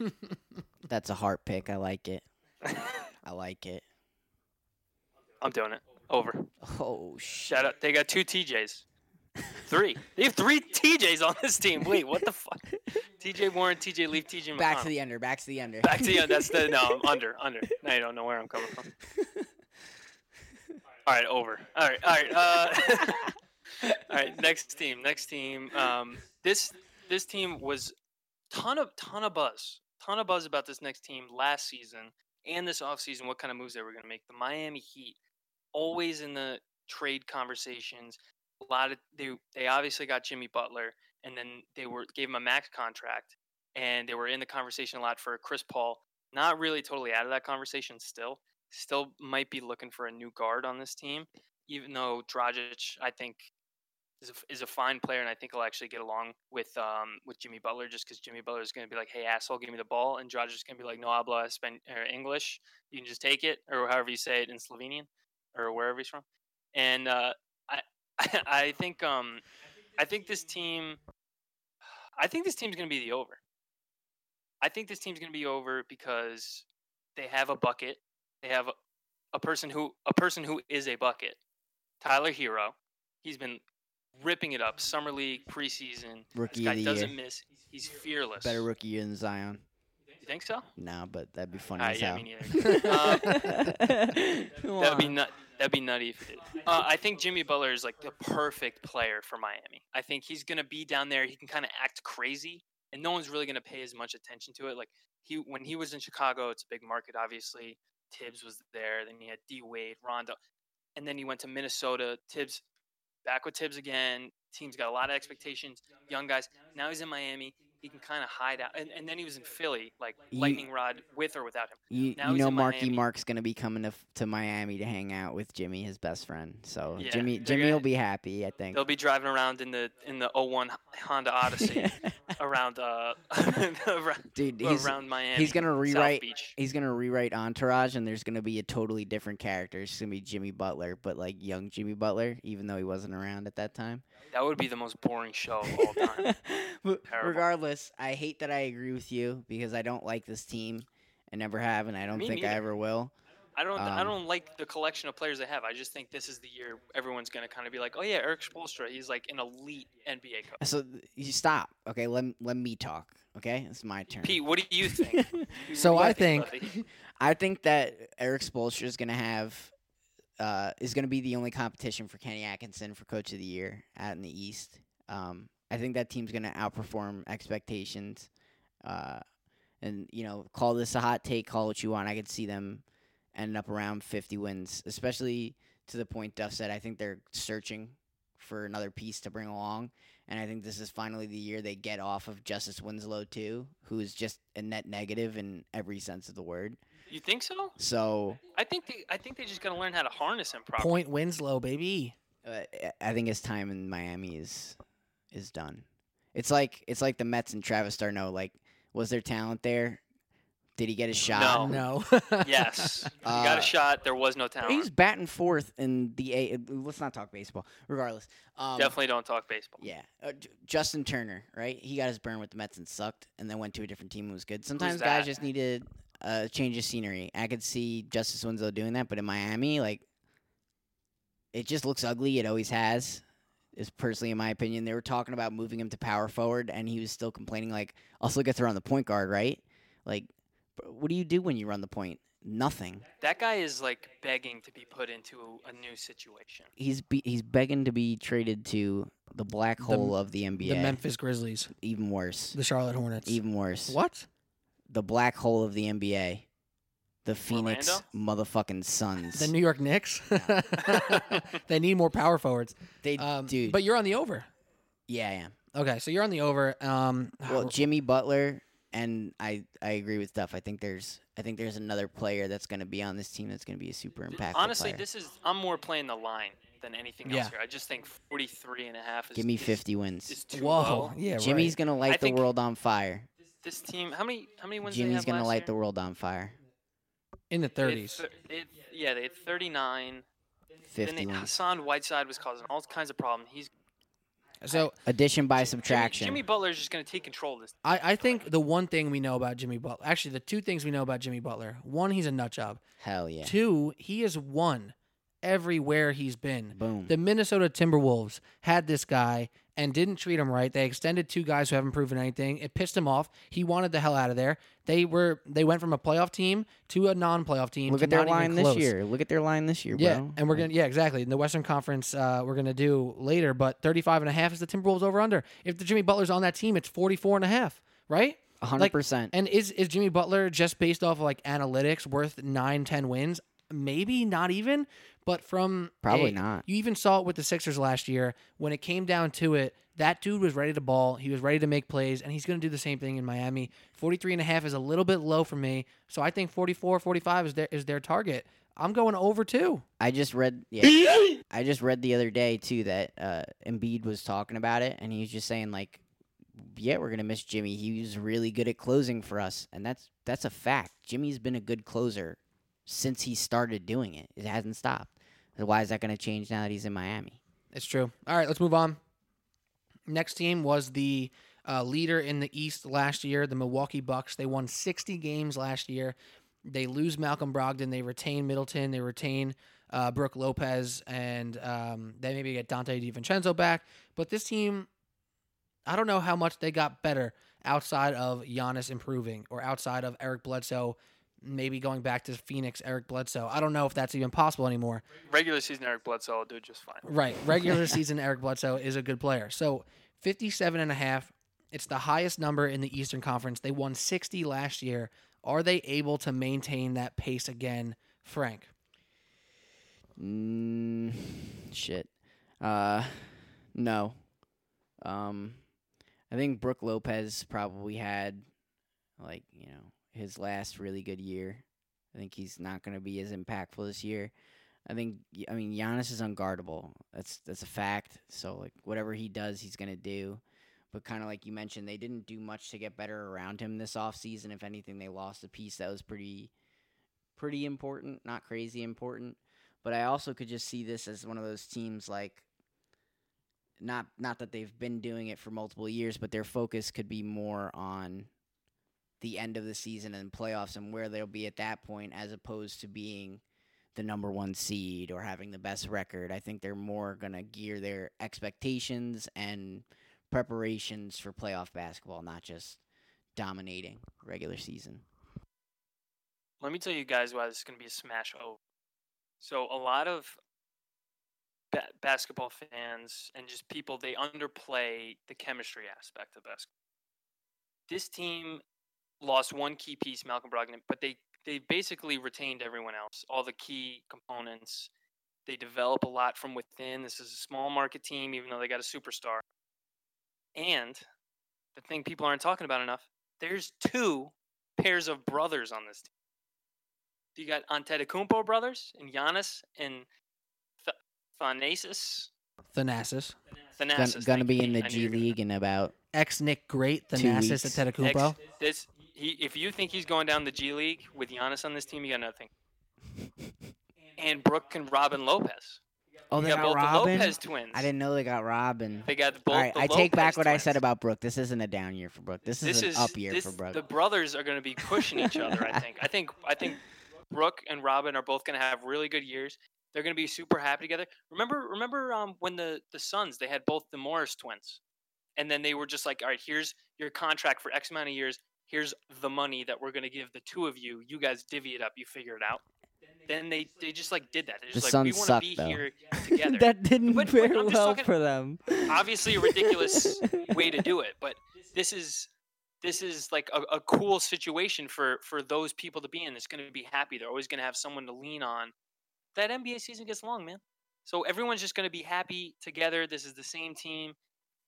That's a heart pick. I like it. I like it. I'm doing it over. Oh shit. Shout out, they got two TJs. Three. They have three TJs on this team. Wait, what the fuck? TJ Warren, TJ Leaf, TJ McConnell. Back to the under. Back to the under. Back to the That's the no. I'm under. Under. Now you don't know where I'm coming from. All right, over. All right, all right. Uh, all right, next team. Next team. Um, this this team was ton of ton of buzz, ton of buzz about this next team last season and this offseason. What kind of moves they were going to make? The Miami Heat, always in the trade conversations. A lot of they they obviously got Jimmy Butler, and then they were gave him a max contract, and they were in the conversation a lot for Chris Paul. Not really totally out of that conversation still. Still might be looking for a new guard on this team, even though Dragic, I think, is a, is a fine player, and I think he'll actually get along with um with Jimmy Butler, just because Jimmy Butler is going to be like, "Hey, asshole, give me the ball," and Dragic is going to be like, "No habla Span- or English. You can just take it, or however you say it in Slovenian, or wherever he's from." And uh, I I think um I think this team I think this team's going to be the over. I think this team's going to be over because they have a bucket. They have a, a person who a person who is a bucket. Tyler Herro. He's been ripping it up summer league preseason. Rookie This guy doesn't year. miss. He's fearless. Better rookie year than Zion. Think so? No, but that'd be funny Ah, as yeah, hell. me neither. Uh, That'd be nut. That'd be nutty if it. Uh, I think Jimmy Butler is like the perfect player for Miami. I think he's gonna be down there. He can kind of act crazy, and no one's really gonna pay as much attention to it. Like he, when he was in Chicago, it's a big market, obviously. Thibs was there. Then he had D Wade, Rondo, and then he went to Minnesota. Thibs, back with Thibs again. Team's got a lot of expectations. Young guys. Now he's in Miami. He can kind of hide out, and, and then he was in Philly, like You- lightning rod with or without him. You, Now you know Marky Miami. Mark's gonna be coming to to Miami to hang out with Jimmy, his best friend. So Yeah, Jimmy Jimmy gonna- will be happy, I think. They'll be driving around in the in the 01 Honda Odyssey around uh around, Dude, he's around Miami. he's gonna rewrite he's gonna rewrite Entourage, and there's gonna be a totally different character. It's gonna be Jimmy Butler, but like young Jimmy Butler, even though he wasn't around at that time. That would be the most boring show of all time. But I hate that I agree with you because I don't like this team. I never have, and I don't Me think I ever will. I don't I Um, don't like the collection of players they have. I just think this is the year everyone's gonna kind of be like, oh yeah, Erik Spoelstra, he's like an elite NBA coach. So you stop, okay? Let let me talk, okay? It's my turn. Pete, what do you think? So I about think- I think that Erik Spoelstra is going to have uh, is going to be the only competition for Kenny Atkinson for Coach of the Year out in the East. Um, I think that team's going to outperform expectations. Uh, and you know, call this a hot take, call what you want. I could see them ending up around 50 wins, especially to the point Duff said. I think they're searching for another piece to bring along. And I think this is finally the year they get off of Justice Winslow too, who is just a net negative in every sense of the word. You think so? So I think they I think they just gotta learn how to harness him properly. Point Winslow, baby. uh, I think his time in Miami is is done. It's like it's like the Mets and Travis d'Arnaud. Like, was there talent there? Did he get a shot? No. Yes. he got Uh, a shot. There was no talent. He's batting fourth in the A. Let's not talk baseball. Regardless, um, Definitely don't talk baseball. Yeah, uh, J- Justin Turner, right? He got his burn with the Mets and sucked, and then went to a different team and was good. Sometimes guys just needed a change of scenery. I could see Justice Winslow doing that, but in Miami, like, it just looks ugly. It always has. Is personally, in my opinion, they were talking about moving him to power forward, and he was still complaining. Like, I'll still get to run the point guard, right? Like, what do you do when you run the point? Nothing. That guy is like begging to be put into a new situation. He's be- he's begging to be traded to the black The- hole of the NBA. the Memphis Grizzlies, Even worse. the Charlotte Hornets. Even worse. What? the black hole of the NBA, the Phoenix Orlando? motherfucking Suns. The New York Knicks. they need more power forwards. they, Um, dude. But you're on the over. yeah, I am. Okay, so you're on the over. Um, Well, Jimmy Butler and I, I agree with Duff. I think there's, I think there's another player that's going to be on this team that's going to be a super impactful Honestly, player. this is I'm more playing the line than anything Yeah. else here. I just think 43 and a half is Give me is- 50 wins. Is too whoa, low. yeah, Jimmy's right. going to light I the world on fire. This team, how many how many wins Jimmy's going to light year? the world on fire. In the 30s. thir- they yeah, they had 39. 50 then they. Hassan Whiteside was causing all kinds of problems. He's So Addition by Jimmy, subtraction. Jimmy Butler is just going to take control of this. I, I think the one thing we know about Jimmy Butler, actually, the two things we know about Jimmy Butler: one, he's a nut job. Hell yeah. Two, he has won everywhere he's been. Boom. The Minnesota Timberwolves had this guy and didn't treat him right. They extended two guys who haven't proven anything. It pissed him off. He wanted the hell out of there. They were they went from a playoff team to a non-playoff team. Look at their line this year. Look at their line this year, Yeah, bro. and we're gonna yeah exactly. In the Western Conference, uh, we're gonna do later, but 35 and a half is the Timberwolves over under. If the Jimmy Butler's on that team, it's 44 and a half, right? A hundred percent. And is is Jimmy Butler just based off of like analytics worth nine, 10 wins? Maybe not even, but from Probably a- not. You even saw it with the Sixers last year when it came down to it. That dude was ready to ball. He was ready to make plays, and he's going to do the same thing in Miami. 43 and a half is a little bit low for me, so I think 44, 45 is their is their target. I'm going over two. I just read yeah. I just read the other day too that uh Embiid was talking about it and he was just saying like yeah, we're gonna miss Jimmy. He was really good at closing for us, and that's that's a fact. Jimmy's been a good closer since he started doing it. It hasn't stopped. Why is that gonna change now that he's in Miami? It's true. All right, let's move on. Next team was the uh, leader in the East last year, the Milwaukee Bucks. They won 60 games last year. They lose Malcolm Brogdon. They retain Middleton. They retain uh, Brook Lopez, and um, they maybe get Donte DiVincenzo back. But this team, I don't know how much they got better outside of Giannis improving or outside of Eric Bledsoe maybe going back to Phoenix, Eric Bledsoe. I don't know if that's even possible anymore. Regular season Eric Bledsoe will do just fine. Right. Regular season Eric Bledsoe is a good player. So 57 and a half. It's the highest number in the Eastern Conference. They won 60 last year. Are they able to maintain that pace again, Frank? Mm, shit. Uh, no. Um, I think Brook Lopez probably had, like, you know, his last really good year. I think he's not going to be as impactful this year. I think, I mean, Giannis is unguardable. That's that's a fact. So, like, whatever he does, he's going to do. But kind of like you mentioned, they didn't do much to get better around him this offseason. If anything, they lost a piece that was pretty, pretty important. Not crazy important but I also could just see this as one of those teams like not not that they've been doing it for multiple years, but their focus could be more on the end of the season and playoffs and where they'll be at that point as opposed to being the number 1 seed or having the best record. I think they're more going to gear their expectations and preparations for playoff basketball, not just dominating regular season. Let me tell you guys why this is going to be a smash over. So a lot of ba- basketball fans and just people they underplay the chemistry aspect of basketball. This team lost one key piece, Malcolm Brogdon, but they they basically retained everyone else, all the key components. They develop a lot from within. This is a small market team, even though they got a superstar. And the thing people aren't talking about enough, there's two pairs of brothers on this team. You got Antetokounmpo brothers and Giannis and Th- Thanasis. Thanasis. Gon- Thanasis. gonna be in the G you were gonna- League in about Ex Knick Great, Thanasis weeks. Antetokounmpo. Ex- This, he, if you think he's going down the G League with Giannis on this team, you got nothing. And Brook and Robin Lopez. Oh, You they got got both Robin. the Lopez twins. I didn't know they got Robin. They got both. All right, the I take back Lopez what I said about Brook. This isn't a down year for Brook. This, this is an up year this, for Brook. The brothers are going to be pushing each other. I think. I think. I think Brook and Robin are both going to have really good years. They're going to be super happy together. Remember, remember um, when the the Suns they had both the Morris twins, and then they were just like, all right, here's your contract for X amount of years. Here's the money that we're going to give the two of you. You guys divvy it up. You figure it out. Then they they just like did that. They're The just like, we Suns want to be though. here together. that didn't But- but fare I'm well talking- for them. obviously a ridiculous way to do it, but this is this is like a, a cool situation for for those people to be in. It's going to be happy. They're always going to have someone to lean on. That NBA season gets long, man. So everyone's just going to be happy together. This is the same team,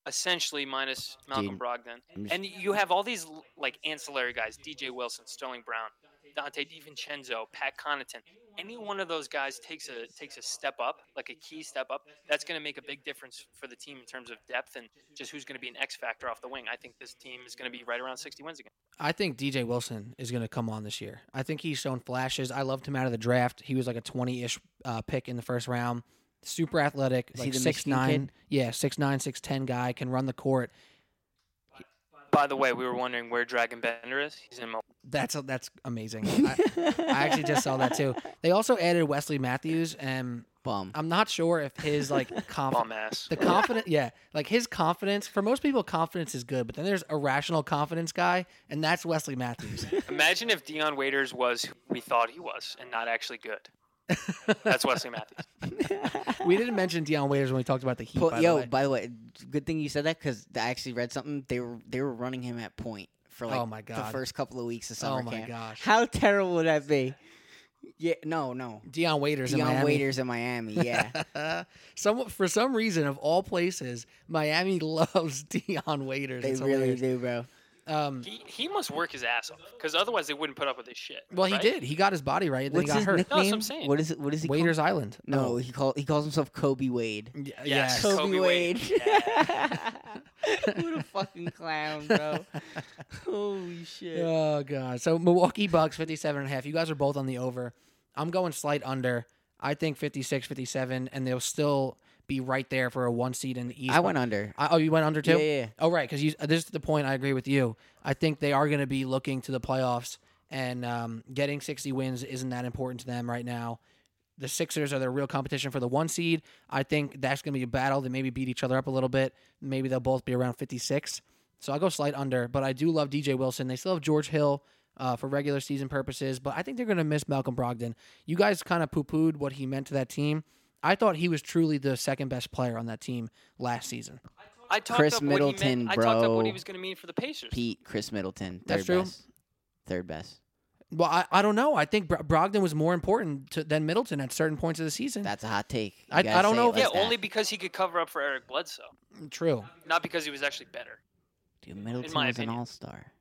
essentially minus Malcolm Dude, Brogdon, just- and you have all these like ancillary guys: DJ Wilson, Sterling Brown, Donte DiVincenzo, Pat Connaughton. Any one of those guys takes a takes a step up, like a key step up. That's going to make a big difference for the team in terms of depth and just who's going to be an X factor off the wing. I think this team is going to be right around 60 wins again. I think DJ Wilson is going to come on this year. I think he's shown flashes. I loved him out of the draft. He was like a 20 ish uh, pick in the first round. Super athletic, Is like six nine, kid? yeah, six nine, six ten guy can run the court. by the way, we were wondering where Dragan Bender is. He's in Milwaukee. That's that's amazing. I, I actually just saw that too. They also added Wesley Matthews, and Bum. I'm not sure if his like confidence. The confidence, yeah, like his confidence. For most people, confidence is good, but then there's irrational confidence guy, and that's Wesley Matthews. Imagine if Dion Waiters was who we thought he was and not actually good. That's Wesley Matthews. we didn't mention Dion Waiters when we talked about the Heat. Po- by yo, the way. by the way, good thing you said that because I actually read something. They were they were running him at point for like Oh my God. the first couple of weeks of summer camp. oh my camp. gosh, How terrible would that be? Yeah, no, no. Dion Waiters in Dion Miami. Waiters in Miami. Yeah, some for some reason of all places, Miami loves Dion Waiters. they It's really hilarious. do, bro. Um, He he must work his ass off because otherwise they wouldn't put up with this shit. well, he right? did. He got his body right, and then he What's got his hurt. No, that's what nickname? I'm saying. What is it? What is he? called? Waiters Island. No, Oh. he call he calls himself Kobe Wade. Y- Yes. yes. Co- Kobe Wade. what a fucking clown, bro. Holy shit. Oh god. So Milwaukee Bucks 57 and a half. You guys are both on the over. I'm going slight under. I think 56 57 and they'll still be right there for a one seed in the East. I went under. I, oh, you went under Yeah, too? yeah, yeah. Oh, right. Because this is the point. I agree with you. I think they are going to be looking to the playoffs, and um, getting 60 wins isn't that important to them right now. The Sixers are their real competition for the one seed. I think that's going to be a battle. They maybe beat each other up a little bit. Maybe they'll both be around 56. So I'll go slight under, but I do love DJ Wilson. They still have George Hill uh, for regular season purposes, but I think they're going to miss Malcolm Brogdon. You guys kind of poo pooed what he meant to that team. I thought he was truly the second best player on that team last season. I talked Khris up what he Middleton, meant. I talked up what he was going to mean for the Pacers. Pete, Khris Middleton, third That's true. best. Third best. Well, I, I don't know. I think Bro- Brogdon was more important to, than Middleton at certain points of the season. That's a hot take. You I- I gotta don't say know it if- yeah, like that. only because he could cover up for Eric Bledsoe, True. not because he was actually better. Dude, Middleton my was an opinion. all star.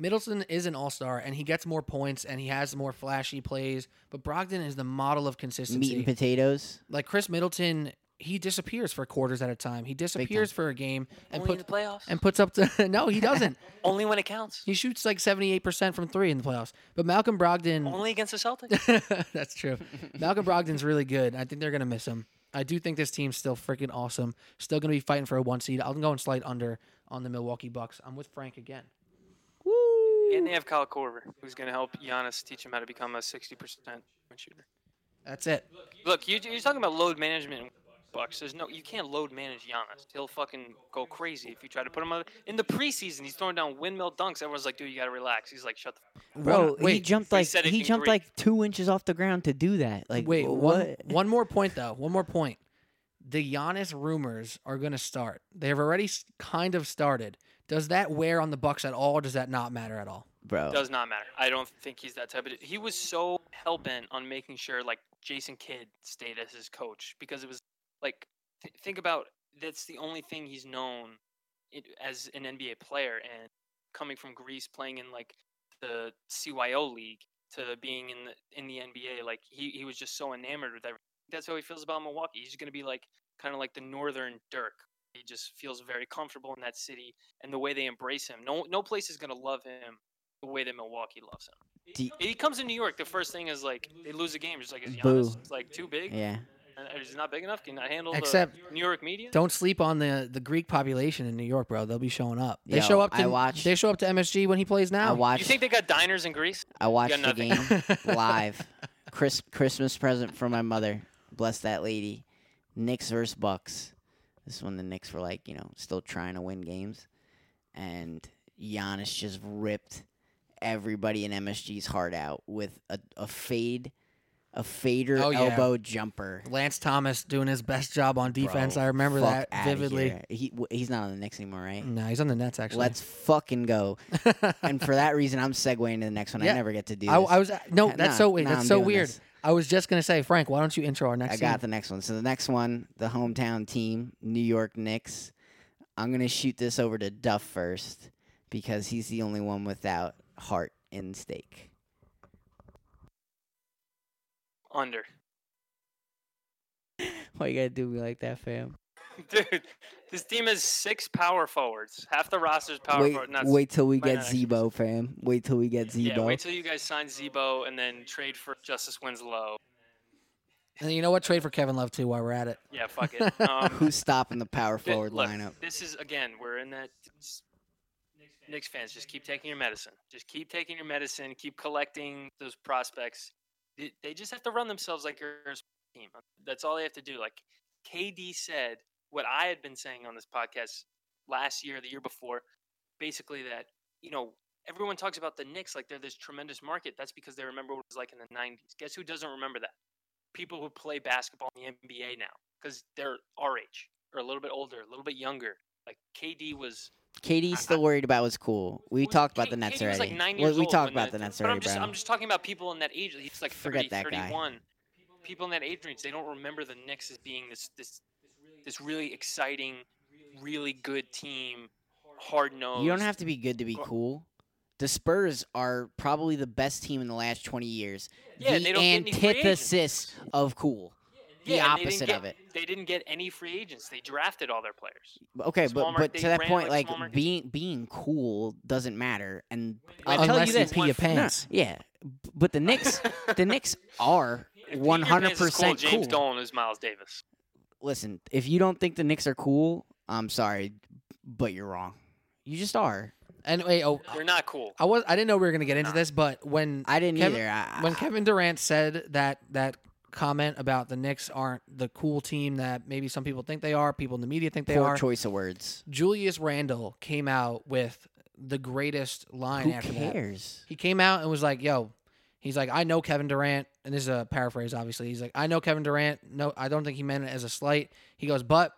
Middleton is an all star, and he gets more points, and he has more flashy plays. But Brogdon is the model of consistency. Meat and potatoes. like Khris Middleton, he disappears for quarters at a time. He disappears for a game and Only puts the playoffs. and puts up to no, he doesn't. Only when it counts. he shoots like seventy eight percent from three in the playoffs. But Malcolm Brogdon, Only against the Celtics. That's true. Malcolm Brogdon's really good. I think they're gonna miss him. I do think this team's still freaking awesome. Still gonna be fighting for a one seed. I'm going slight under on the Milwaukee Bucks. I'm with Frank again. And they have Kyle Korver, who's going to help Giannis teach him how to become a 60% shooter. That's it. Look, you, you're talking about load management. Bucks. There's no, you can't load manage Giannis. He'll fucking go crazy if you try to put him on. In the preseason, he's throwing down windmill dunks. Everyone's like, dude, you gotta relax. He's like, shut the. F-. Bro, One- he wait, jumped like said it he in jumped Greek. like two inches off the ground to do that. Like Wait, wh- one, what? one more point though. One more point. The Giannis rumors are going to start. They have already s- kind of started. Does that wear on the Bucks at all? Or does that not matter at all? bro. Does not matter. I don't think he's that type of. He was so hell bent on making sure like Jason Kidd stayed as his coach because it was like, th- think about that's the only thing he's known it, as an NBA player and coming from Greece, playing in like the CYO league to being in the in the NBA. Like he he was just so enamored with everything. That's how he feels about Milwaukee. He's gonna be like kind of like the northern Dirk. He just feels very comfortable in that city and the way they embrace him. No no place is gonna love him the way that Milwaukee loves him. Do He comes to New York. The first thing is like they lose a game. Just like is Boo. Like too big? yeah. Uh, Is he not big enough? Can he not handle Except- the New York media? Don't sleep on the the Greek population in New York, bro. They'll be showing up. They Yo, show up to I watched- they show up to MSG when he plays now. I now. You think they got diners in Greece? I watched the game live. Chris Christmas present from my mother. Bless that lady. Knicks versus Bucks. This is when the Knicks were like, you know, still trying to win games. And Giannis just ripped everybody in MSG's heart out with a, a fade, a fader Oh, yeah. elbow jumper. Lance Thomas doing his best job on defense. Bro, I remember that vividly. He he's not on the Knicks anymore, right? No, he's on the Nets actually. Let's fucking go. and for that reason, I'm segueing to the next one. Yeah. I never get to do I, this. I was no. Nah, That's so nah, that's I'm so weird. this. I was just gonna say, Frank. Why don't you intro our next? I got the next one. So the next one, the hometown team, New York Knicks. I'm gonna shoot this over to Duff first because he's the only one without heart in stake. Under. Why you gotta do me like that, fam? Dude, this team has six power forwards. Half the roster's power wait, forward. Not wait till we get not actually Zebo, fam. Wait till we get Zebo. Yeah, wait till you guys sign Zebo and then trade for Justice Winslow. And you know what? Trade for Kevin Love too. While we're at it. Yeah, fuck it. Um, Who's stopping the power Th- forward look, lineup? This is again, we're in that s- Knicks fans, just keep taking your medicine. Just keep taking your medicine. Keep collecting those prospects. They- They just have to run themselves like your team. That's all they have to do. Like KD said, what I had been saying on this podcast last year, the year before, basically that you know everyone talks about the Knicks like they're this tremendous market. That's because they remember what it was like in the '90s. Guess who doesn't remember that? People who play basketball in the NBA now because they're our age or a little bit older, a little bit younger. Like KD was KD's still worried about what's cool. We well, talked about K- the Nets KD was already. like nine years we old talked about the- the Nets But I'm already, just, bro. I'm just talking about people in that age. He's like Forget 30, that guy. 31. People in that age range, they don't remember the Knicks as being this this this really exciting, really good team, hard nosed. You don't have to be good to be cool. The Spurs are probably the best team in the last 20 years. Yeah, the they don't get any free antithesis of cool. The Yeah, and they didn't opposite get- of it. They didn't get any free agents. They drafted all their players. Okay, Small but market, but to that point, like like being being cool doesn't matter. And I'll Unless tell Unless you you pee your No, pants. yeah, but the Knicks, the Knicks are one hundred Pants is cool, percent James cool. Dolan is Miles Davis. Listen, if you don't think the Knicks are cool, I'm sorry, but you're wrong. You just are. And wait, oh, They're not cool. I was I didn't know we were gonna get into this, but when I didn't Kevin- either. I, when Kevin Durant said that that comment about the Knicks aren't the cool team that maybe some people think they are, people in the media think they poor are. choice of words. Julius Randle came out with the greatest line Who after that. cares? He came out and was like, "Yo." He's like, I know Kevin Durant, and this is a paraphrase, obviously. He's like, I know Kevin Durant. No, I don't think he meant it as a slight. He goes, but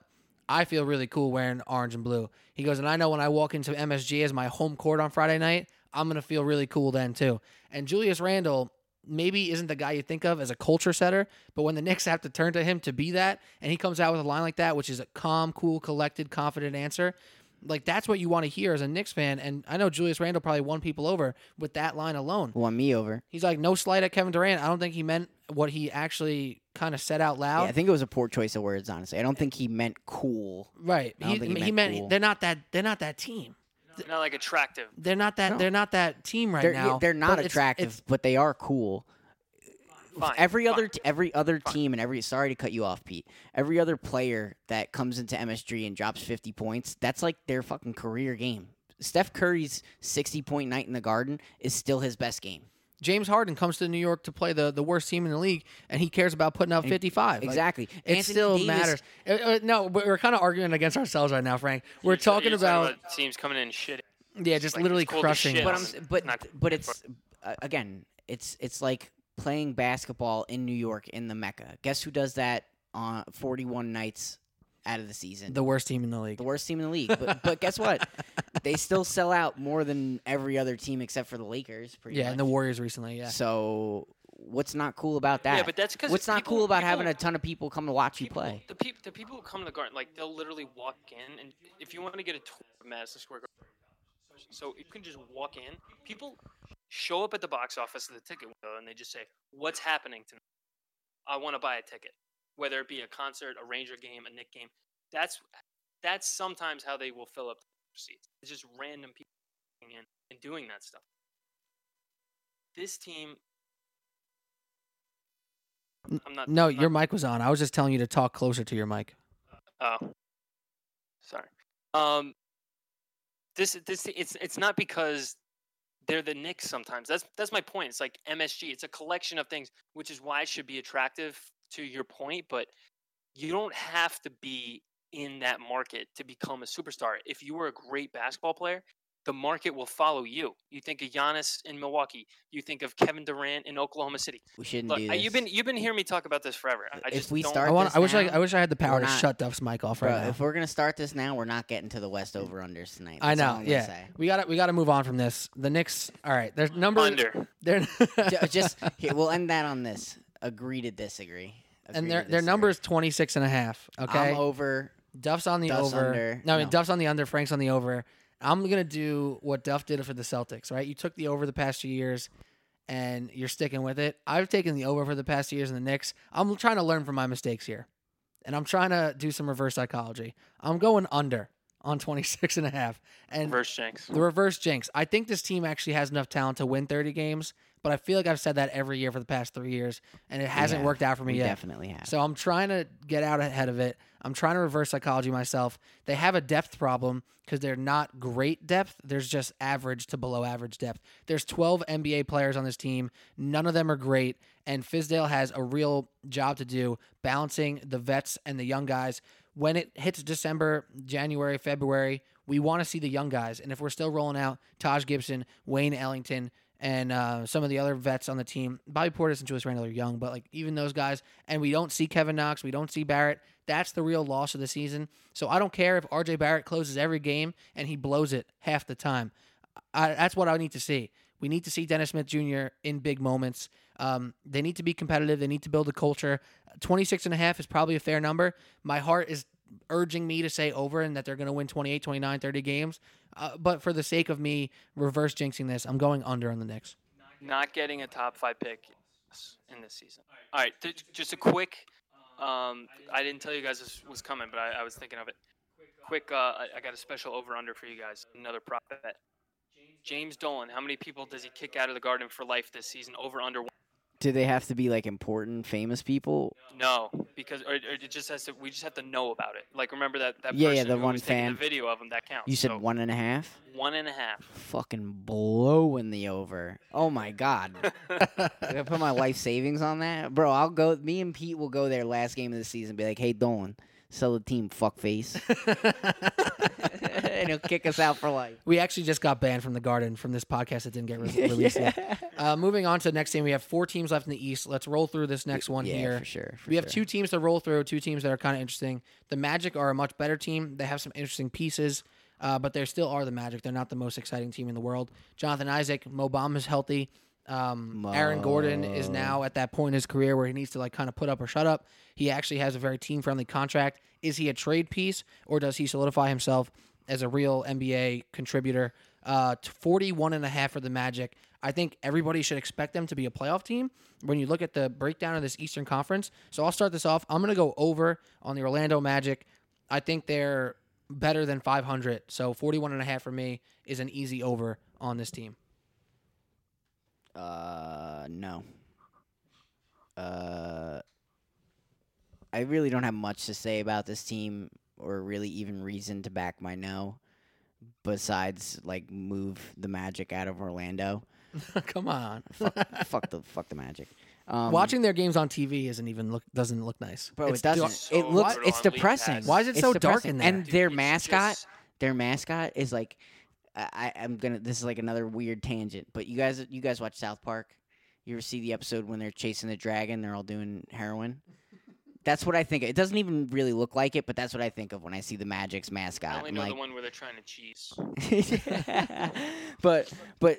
I feel really cool wearing orange and blue. He goes, and I know when I walk into MSG as my home court on Friday night, I'm gonna feel really cool then too. And Julius Randle maybe isn't the guy you think of as a culture setter, but when the Knicks have to turn to him to be that, and he comes out with a line like that, which is a calm, cool, collected, confident answer, like that's what you want to hear as a Knicks fan. And I know Julius Randle probably won people over with that line alone. Won me over. He's like, no slight at Kevin Durant. I don't think he meant what he actually kind of said out Yeah, loud. I think it was a poor choice of words. Honestly, I don't think he meant cool. right. I don't He, think he he meant meant cool. they're not that they're not that team. They're Not like attractive. They're not that No. they're not that team right they're now. they're not But it's- attractive, it's- but they are cool. Fine. every fine. other t- every other Fine. team and every sorry to cut you off, Pete. Every other player that comes into MSG and drops fifty points, that's like their fucking career game. Steph Curry's sixty point night in the Garden is still his best game. James Harden comes to New York to play the, the worst team in the league, and he cares about putting up And- 55. Like, Exactly. it Anthony still Davis- matters. Uh, uh, no, but we're kind of arguing against ourselves right now, Frank. We're You're ta- talking you're about, teams coming in shit. yeah, just like, literally it's cool to crushing. But. I'm but but it's uh, again, it's it's like playing basketball in New York in the Mecca. Guess who does that on forty one nights out of the season? the worst team in the league. the worst team in the league. But but guess what? They still sell out more than every other team except for the Lakers. Pretty Yeah, much. and the Warriors recently. Yeah, So what's not cool about that? Yeah, but that's because what's not people, cool about having a ton of people come to watch you play? The people, the people who come to the garden, like they'll literally walk in, and if you want to get a tour of Madison Square Garden, so you can just walk in. People show up at the box office of the ticket window, and they just say, "What's happening tonight? I want to buy a ticket, whether it be a concert, a Ranger game, a Knick game." That's that's sometimes how they will fill up the seats. It's just random people coming in and doing that stuff. This team. I'm not. no, I'm not your mic was on. I was just telling you to talk closer to your mic. Oh, sorry. Um, this this it's it's not because they're the Knicks. Sometimes that's that's my point. It's like MSG. It's a collection of things, which is why it should be attractive to your point. But you don't have to be in that market to become a superstar. If you were a great basketball player, the market will follow you. You think of Giannis in Milwaukee. You think of Kevin Durant in Oklahoma City. We shouldn't Look, do this. you've been you've been hearing me talk about this forever. I- I If just we don't- start I want. this I wish I. now, I wish I had the power we're to not- shut Duff's mic off right Bro, now. if we're gonna start this now, we're not getting to the West over unders tonight. I That's all know. I'm Yeah, say. we got to We got to move on from this. The Knicks. All right. There's number. under. They're just here, we'll end that on this. Agree to disagree. and their their number is 26 and a half. Okay. I'm over. Duff's on the Duff's over. under. No, I mean No. Duff's on the under. Frank's on the over. I'm gonna do what Duff did for the Celtics. Right? You took the over the past few years, and you're sticking with it. I've taken the over for the past few years in the Knicks. I'm trying to learn from my mistakes here, and I'm trying to do some reverse psychology. I'm going under. on 26 and a half. And Reverse jinx. the reverse jinx. I think this team actually has enough talent to win 30 games, but I feel like I've said that every year for the past three years, and it hasn't have. worked out for me yet. definitely have. So I'm trying to get out ahead of it. I'm trying to reverse psychology myself. They have a depth problem because they're not great depth. There's just average to below average depth. There's 12 NBA players on this team. None of them are great. And Fizdale has a real job to do balancing the vets and the young guys. When it hits December, January, February, we want to see the young guys. And if we're still rolling out Taj Gibson, Wayne Ellington, and uh, some of the other vets on the team. Bobby Portis and Julius Randle are young, but like even those guys, and we don't see Kevin Knox, we don't see Barrett. That's the real loss of the season. So I don't care if RJ Barrett closes every game and he blows it half the time. I, that's what I need to see. We need to see Dennis Smith Jr. in big moments. Um, they need to be competitive. They need to build a culture. 26 and a half is probably a fair number. My heart is urging me to say over and that they're going to win 28, 29, 30 games. Uh, but for the sake of me reverse jinxing this, I'm going under on the Knicks. Not getting a top five pick in this season. All right, th- just a quick. Um, I didn't tell you guys this was coming, but I, I was thinking of it. Quick, uh, I, got a special over under for you guys. Another prop bet. James Dolan. How many people does he kick out of the Garden for life this season? Over under. Do they have to be like important, famous people? No, because or, or it just has to. We just have to know about it. Like remember that that Yeah, yeah, the who one was taking fan. the video of him that counts. You said So, one and a half. one and a half. Fucking blowing the over. Oh my god. I put my life savings on that, bro. I'll go. Me and Pete will go there last game of the season. Be like, hey, Dolan, sell the team, fuckface, and he'll kick us out for life. we actually just got banned from the Garden from this podcast that didn't get re- released yet. Uh, moving on to the next team, we have four teams left in the East. Let's roll through this next one yeah, here. for sure. for we have sure. two teams to roll through, two teams that are kind of interesting. The Magic are a much better team. They have some interesting pieces, uh, but they still are the Magic. They're not the most exciting team in the world. Jonathan Isaac, Mo Bamba is healthy. Um, Aaron Gordon is now at that point in his career where he needs to like kind of put up or shut up. He actually has a very team friendly contract. Is he a trade piece or does he solidify himself as a real NBA contributor? Uh, t- 41 and a half for the Magic. I think everybody should expect them to be a playoff team when you look at the breakdown of this Eastern Conference. So I'll start this off. I'm going to go over on the Orlando Magic. I think they're better than 500. So 41 and a half for me is an easy over on this team. Uh, no. Uh, I really don't have much to say about this team, or really even reason to back my no, besides like move the Magic out of Orlando. Come on. fuck, fuck the fuck the Magic. Um, Watching their games on TV isn't even look doesn't look nice. bro, It's it doesn't. so it looks. It's depressing. Why is it It's so dark in there? And Dude, their mascot, just- their mascot is like. I, I- I'm gonna. This is like another weird tangent, but you guys, you guys watch South Park. You ever see the episode when they're chasing the dragon? They're all doing heroin. That's what I think. It doesn't even really look like it, but that's what I think of when I see the Magic's I mascot. only I'm know like, the one where they're trying to cheese. but but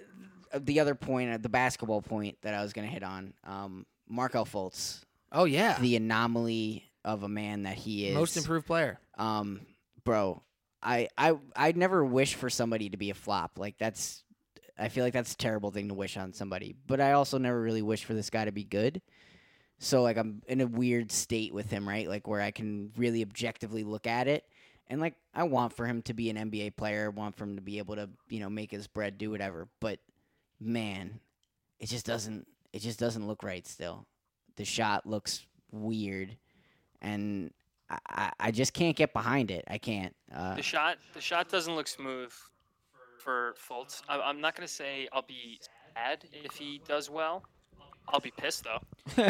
uh, the other point, uh, the basketball point that I was gonna hit on, um, Markelle Fultz, Oh yeah. the anomaly of a man that he is. Most improved player. um, bro, I I I'd never wish for somebody to be a flop. Like that's, I feel like that's a terrible thing to wish on somebody. But I also never really wish for this guy to be good. So like I'm in a weird state with him, right? Like where I can really objectively look at it. And like I want for him to be an NBA player, want for him to be able to, you know, make his bread, do whatever. But man, it just doesn't it just doesn't look right still. The shot looks weird. And I, I, I just can't get behind it. I can't. Uh, The shot, the shot doesn't look smooth for Fultz. I'm not gonna say I'll be sad if he does well. I'll be pissed though. Be-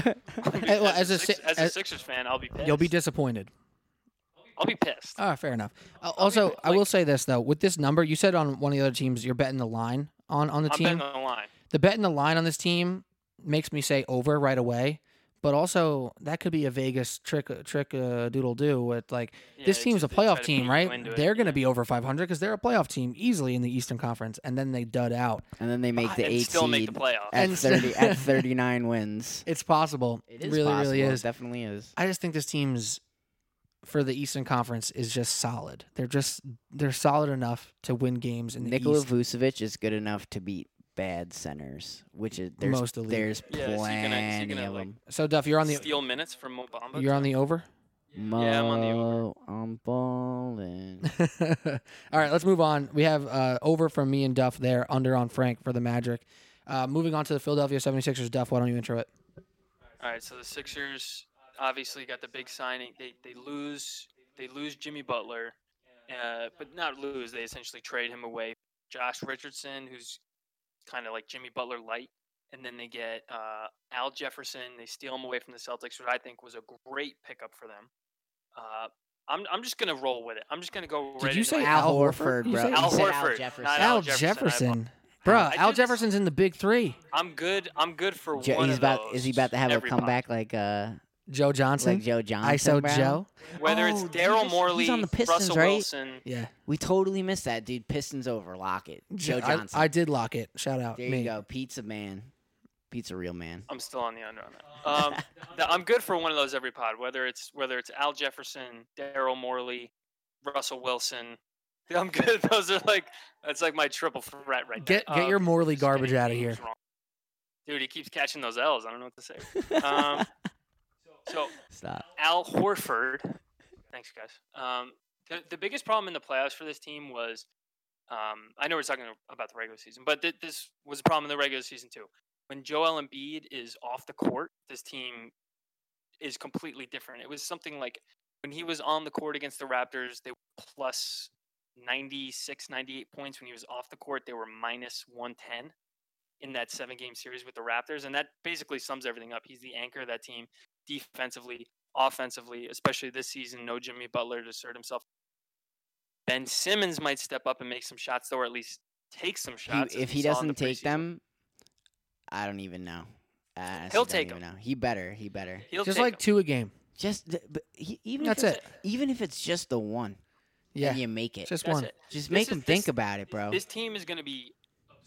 well, as, as a a, Six- Si- as a Sixers fan, I'll be pissed. You'll be disappointed. I'll be pissed. Ah, fair enough. Uh, also, pi- I will say this though: with this number, you said on one of the other teams, you're betting the line on on the I'm team. betting on the line. the bet in the line on this team makes me say over right away. But also, that could be a Vegas trick, trick, uh, doodle do. With like Yeah, this team's a just- they try playoff team, right? They're going to be over 500 because they're a playoff team easily in the Eastern Conference, and then they dud out. and then they make the and eight still seed make the playoffs. at thirty at thirty nine wins. It's possible. It is really, possible. really It is. definitely is. I just think this team's for the Eastern Conference is just solid. They're just they're solid enough to win games in the Nikola East. Vucevic is good enough to beat bad centers, which is there's Most elite. there's Yeah, is he gonna- is he plenty gonna, of like, them. So Duff, you're on the Steal minutes from Mo Bamba. you're on the over. Yeah, I'm on the over. Mo, I'm balling. All right, let's move on. We have uh, over from me and Duff there, under on Frank for the Magic. Uh, moving on to the Philadelphia 76ers. Duff, why don't you intro it? All right, so the Sixers obviously got the big signing. They they lose they lose Jimmy Butler, uh, but not lose. They essentially trade him away. Josh Richardson, who's kind of like Jimmy Butler light, and then they get uh, Al Jefferson. They steal him away from the Celtics, which I think was a great pickup for them. Uh, I'm I'm just gonna roll with it. I'm just gonna go. Did right you say. Al Al Horford? Horford, bro. Al Horford, Al Jefferson. Al Al Jefferson, I Jefferson. I Bruh, Al just- Jefferson's in the big three. I'm good. I'm good for Jo- one he's of about. those Is he about to have a comeback like uh Joe Johnson. like Joe Johnson? ISO bro? Joe. Whether it's Oh, dude, Daryl he's- Morley, he's on the Pistons, Russell right? Wilson. Yeah. We totally missed that, dude. Pistons over. Lock it. Joe I- Johnson. I, did lock it. Shout out there me. you go. Pizza man. Pizza real man. I'm still on the under on that. Um, th- I'm good for one of those every pod. Whether it's whether it's Al Jefferson, Daryl Morley, Russell Wilson. I'm good. Those are like that's like my triple threat right Get there. get Um, your Morley just garbage out of here. wrong. Dude, he keeps catching those L's. I don't know what to say. Um, so Stop. Al Horford. Thanks, guys. Um, the, the biggest problem in the playoffs for this team was, um, I know we're talking about the regular season, but th- this was a problem in the regular season too. When Joel Embiid is off the court, this team is completely different. It was something like when he was on the court against the Raptors, they were plus 96, 98 points. When he was off the court, they were minus 110 in that seven game series with the Raptors. And that basically sums everything up. He's the anchor of that team defensively, offensively, especially this season. No Jimmy Butler to assert himself. Ben Simmons might step up and make some shots, though, or at least take some shots. as if he saw in the doesn't take preseason. them, I don't even know. I honestly He'll take them. know. He better. He better. he'll Just like like 'em. two a game. Just th- but he, even That's if it. even if it's just the one, Yeah. and you make it. Just That's one. it. Just This make is- him think about it, bro. This team is going to be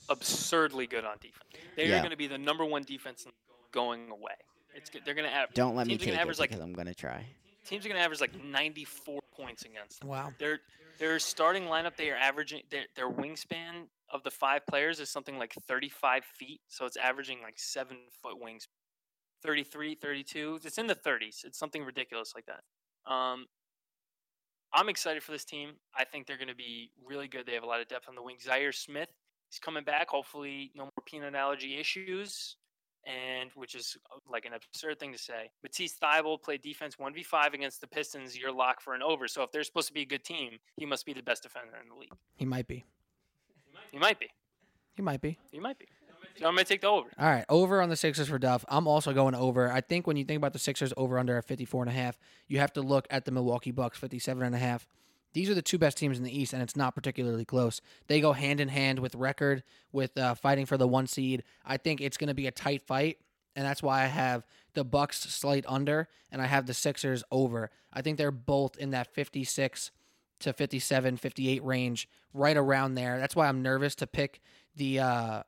absurdly good on defense. They Yeah. are going to be the number one defense going away. It's good. They're going to have Don't let me teams are take gonna it average like because I'm gonna try. teams are going to average like 94 points against them. Wow. Their their starting lineup, they are averaging their their wingspan of the five players is something like 35 feet, so it's averaging like seven foot wings. 33, 32. It's in the 30s. It's something ridiculous like that. Um, I'm excited for this team. I think they're going to be really good. They have a lot of depth on the wing. Zhaire Smith, he's coming back. Hopefully, no more peanut allergy issues, and which is uh, like an absurd thing to say. Matisse Thybulle played defense 1v5 against the Pistons. You're locked for an over. So if they're supposed to be a good team, he must be the best defender in the league. He might be. He might be. He might be. He might be. So I'm going to take the over. All right, over on the Sixers for Duff. I'm also going over. I think when you think about the Sixers over under at 54 and a half, you have to look at the Milwaukee Bucks 57 and a half. These are the two best teams in the East, and it's not particularly close. They go hand in hand with record, with uh, fighting for the one seed. I think it's going to be a tight fight, and that's why I have the Bucks slight under, and I have the Sixers over. I think they're both in that 56 to 57, 58 range, right around there. That's why I'm nervous to pick the uh,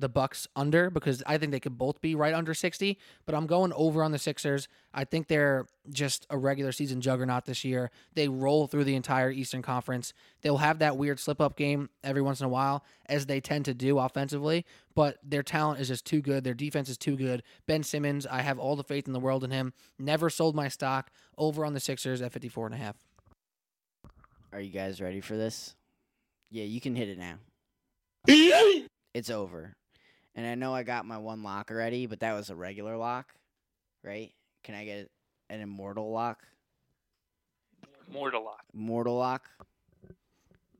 the Bucks under because I think they could both be right under 60, but I'm going over on the Sixers. I think they're just a regular season juggernaut this year. They roll through the entire Eastern Conference. They'll have that weird slip up game every once in a while as they tend to do offensively, but their talent is just too good. Their defense is too good. Ben Simmons, I have all the faith in the world in him. Never sold my stock over on the Sixers at 54 and a half. Are you guys ready for this? Yeah, you can hit it now. It's over. And I know I got my one lock already, but that was a regular lock, right? Can I get an immortal lock? More to lock. Mortal lock?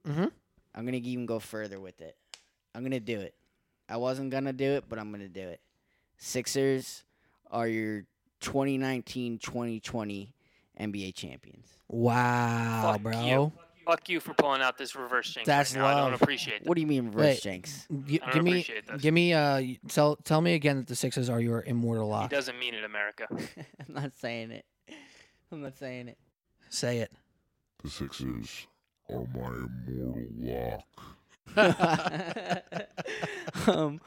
Mhm. I'm going to even go further with it. I'm going to do it. I wasn't going to do it, but I'm going to do it. Sixers are your 2019-2020 NBA champions. Wow, Fuck bro. you. Fuck you for pulling out this reverse jinx. That's right now. I love. don't appreciate that. What do you mean reverse Wait. jinx? G- I don't give me, appreciate this. give me. Uh, tell tell me again that the Sixers are your immortal He lock. doesn't mean it, America. I'm not saying it. I'm not saying it. Say it. The Sixers are my immortal lock. um,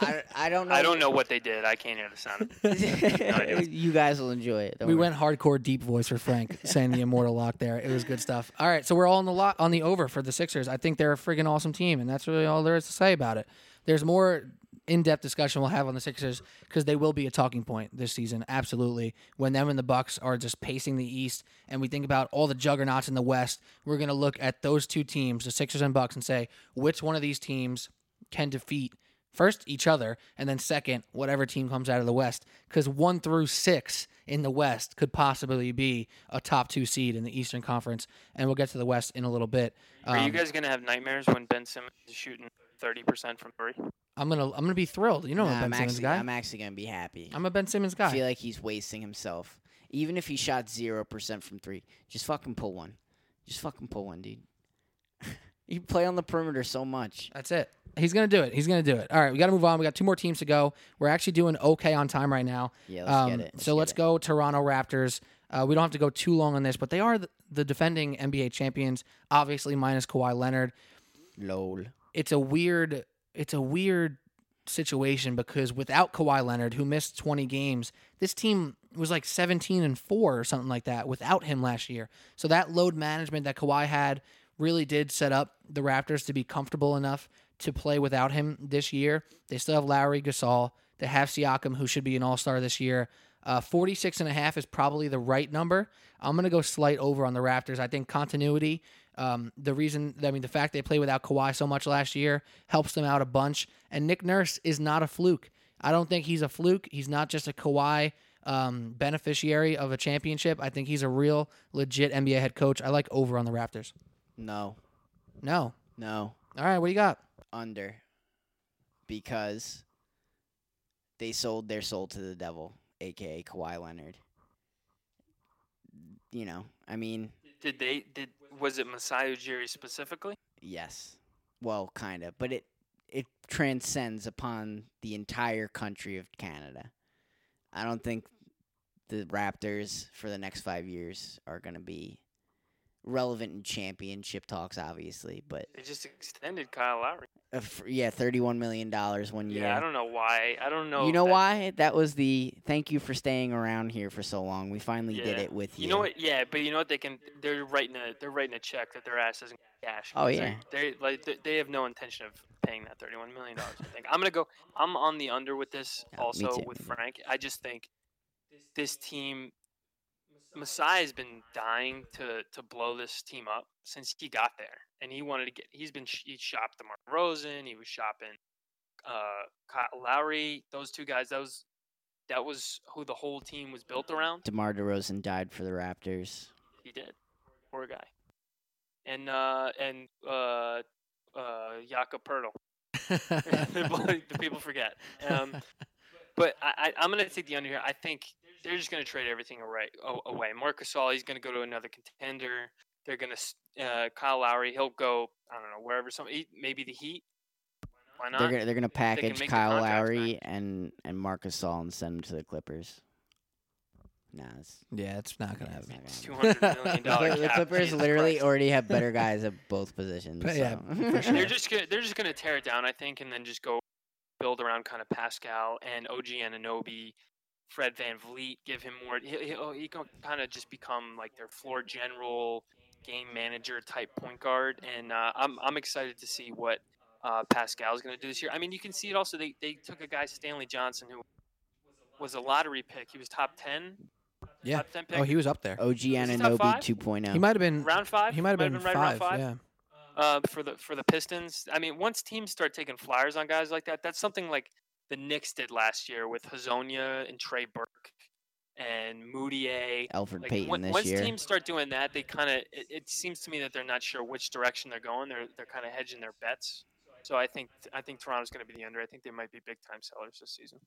I, I don't know. I don't know what they did. I can't hear the sound. of it. you guys will enjoy it. don't we worry. went hardcore deep voice for Frank saying the immortal lock there. It was good stuff. All right, so we're all on the lot on the over for the Sixers. I think they're a friggin' awesome team, and that's really all there is to say about it. There's more in-depth discussion we'll have on the Sixers because they will be a talking point this season. Absolutely, when them and the Bucks are just pacing the East, and we think about all the juggernauts in the West, we're gonna look at those two teams, the Sixers and Bucks, and say which one of these teams can defeat first each other, and then second whatever team comes out of the West. Because one through six in the West could possibly be a top two seed in the Eastern Conference, and we'll get to the West in a little bit. Are you Um, guys gonna have nightmares when Ben Simmons is shooting thirty percent from three? I'm gonna I'm gonna be thrilled. You know, Nah, I'm a I'm Ben Simmons actually, guy. I'm actually gonna be happy. I'm a Ben Simmons guy. I guy. feel like he's wasting himself. Even if he shot zero percent from three, just fucking pull one. Just fucking pull one, dude. you play on the perimeter so much. That's it. He's gonna do it. He's gonna do it. All right, we got to move on. We got two more teams to go. We're actually doing okay on time right now. Yeah, let's Um, get it. so get let's it. go Toronto Raptors. Uh, we don't have to go too long on this, but they are the, the defending NBA champions. Obviously, minus Kawhi Leonard. Lol. It's a weird. It's a weird situation because without Kawhi Leonard, who missed 20 games, this team was like 17 and four or something like that without him last year. So that load management that Kawhi had really did set up the Raptors to be comfortable enough to play without him this year. They still have Lowry Gasol. They have Siakam, who should be an all star this year. Uh, 46 and a half is probably the right number. I'm going to go slight over on the Raptors. I think continuity, um, the reason, I mean, the fact they played without Kawhi so much last year helps them out a bunch. And Nick Nurse is not a fluke. I don't think he's a fluke. He's not just a Kawhi um, beneficiary of a championship. I think he's a real, legit NBA head coach. I like over on the Raptors. No. No. No. All right, what do you got? Under. Because they sold their soul to the devil, aka Kawhi Leonard. You know, I mean, Did they did was it Masai Ujiri specifically? yes. Well, kind of, but it it transcends upon the entire country of Canada. I don't think the Raptors for the next 5 years are going to be relevant in championship talks obviously, but They just extended Kyle Lowry. uh, f- yeah, 31 million dollars one year. Yeah, I don't know why. I don't know. You know that- why? That was the thank you for staying around here for so long. We finally did it with you. You know what? Yeah, but you know what? They can. They're writing a. They're writing a check that their ass doesn't cash. Oh yeah. They like they, they have no intention of paying that thirty-one million dollars. I think I'm gonna go. I'm on the under with this. Yeah, also with. Frank, I just think this team. Masai has been dying to to blow this team up since he got there, and he wanted to get. He's been he shopped DeMar DeRozan. He was shopping uh, Kyle Lowry. Those two guys. That was that was who the whole team was built around. DeMar DeRozan died for the Raptors. He did. Poor guy. And uh and uh uh Jakob Poeltl. the people forget. Um, but I, I I'm gonna take the under here. I think they're just gonna trade everything away. a- Away. Marc Gasol, he's gonna go to another contender. They're gonna uh, Kyle Lowry. He'll go. I don't know wherever. Some he- maybe the Heat. Why not? They're gonna they're gonna package make Kyle contracts Lowry and and Marcus Gasol and send him to the Clippers. Nah, it's, Yeah, it's not gonna happen. not Two gonna hundred million happen. dollar. The, the. Clippers literally Christ. already have better guys at both positions. But yeah, so. for sure. They're just gonna they're just gonna tear it down, I think, and then just go build around kind of Pascal and OG Anunoby, Fred VanVleet, give him more. He, he, oh, he can kind of just become like their floor general, game manager type point guard, and uh, I'm I'm excited to see what uh, is gonna do this year. I mean, you can see it also. They they took a guy Stanley Johnson who was a lottery pick. He was top ten. Yeah. Top ten pick. Oh, he was up there. OG he top Anunoby five? 2.0. He might have been. round five. He might have been, right around five. Yeah. uh, for the for the Pistons. I mean, once teams start taking flyers on guys like that, that's something like the Knicks did last year with Hezonja and Trey Burke and Mudiay. Elfrid Like Payton when- this once year. teams start doing that, they kind of it, it seems to me that they're not sure which direction they're going. They're they're kind of hedging their bets. So I think I think Toronto's going to be the under. I think they might be big time sellers this season.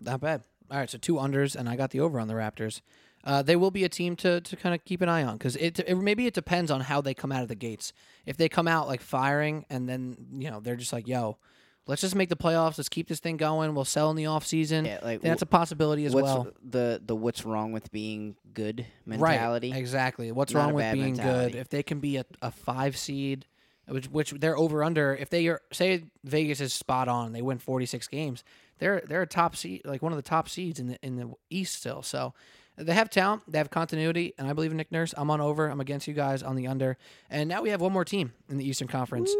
Not bad. All right, so two unders, and I got the over on the Raptors. Uh, they will be a team to, to kind of keep an eye on because it, it maybe it depends on how they come out of the gates. If they come out like firing and then you know they're just like, "Yo, let's just make the playoffs. Let's keep this thing going. We'll sell in the off season." yeah, like that's a possibility as what's well. the the what's wrong with being good mentality? Right, exactly. What's Not wrong with being mentality. good? If they can be a, a five seed, which which they're over under. If they are say Vegas is spot on, they win forty six games. They're they're a top seed, like one of the top seeds in the in the East still. So they have talent, they have continuity, and I believe in Nick Nurse. I'm on over. I'm against you guys on the under. And now we have one more team in the Eastern Conference,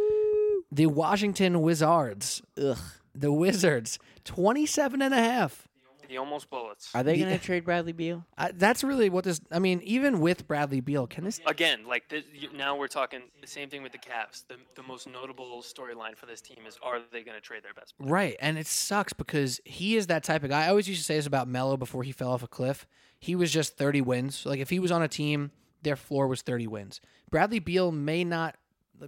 the Washington Wizards. Ugh. the Wizards 27 and a half. The almost bullets. Are they The- going to trade Bradley Beal? Uh, that's really what this. I mean, even with Bradley Beal, can this? Again, like this, you- now we're talking the same thing with the Cavs. The, the most notable storyline for this team is are they going to trade their best player? Right, and it sucks because he is that type of guy. I always used to say this about Melo before he fell off a cliff. He was just 30 wins. Like if he was on a team, their floor was 30 wins. Bradley Beal may not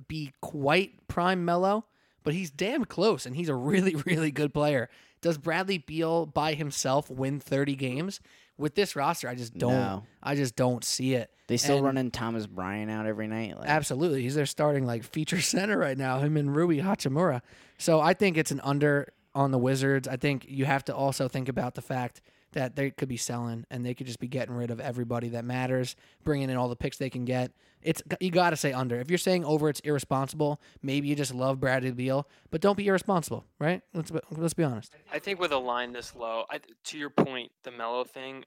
be quite prime Melo, but he's damn close, and he's a really, really good player. Does Bradley Beal by himself win 30 games with this roster? I just don't. No. I just don't see it. They still And- running Thomas Bryant out every night. Like, Absolutely. He's their starting like feature center right now, him and Rui Hachimura. So I think it's an under on the Wizards. I think you have to also think about the fact that they could be selling and they could just be getting rid of everybody that matters, bringing in all the picks they can get. It's you got to say under. If you're saying oh, over, it's irresponsible. Maybe you just love Bradley Beal, but don't be irresponsible, right? Let's let's be honest. I think with a line this low, I, to your point, the Melo thing.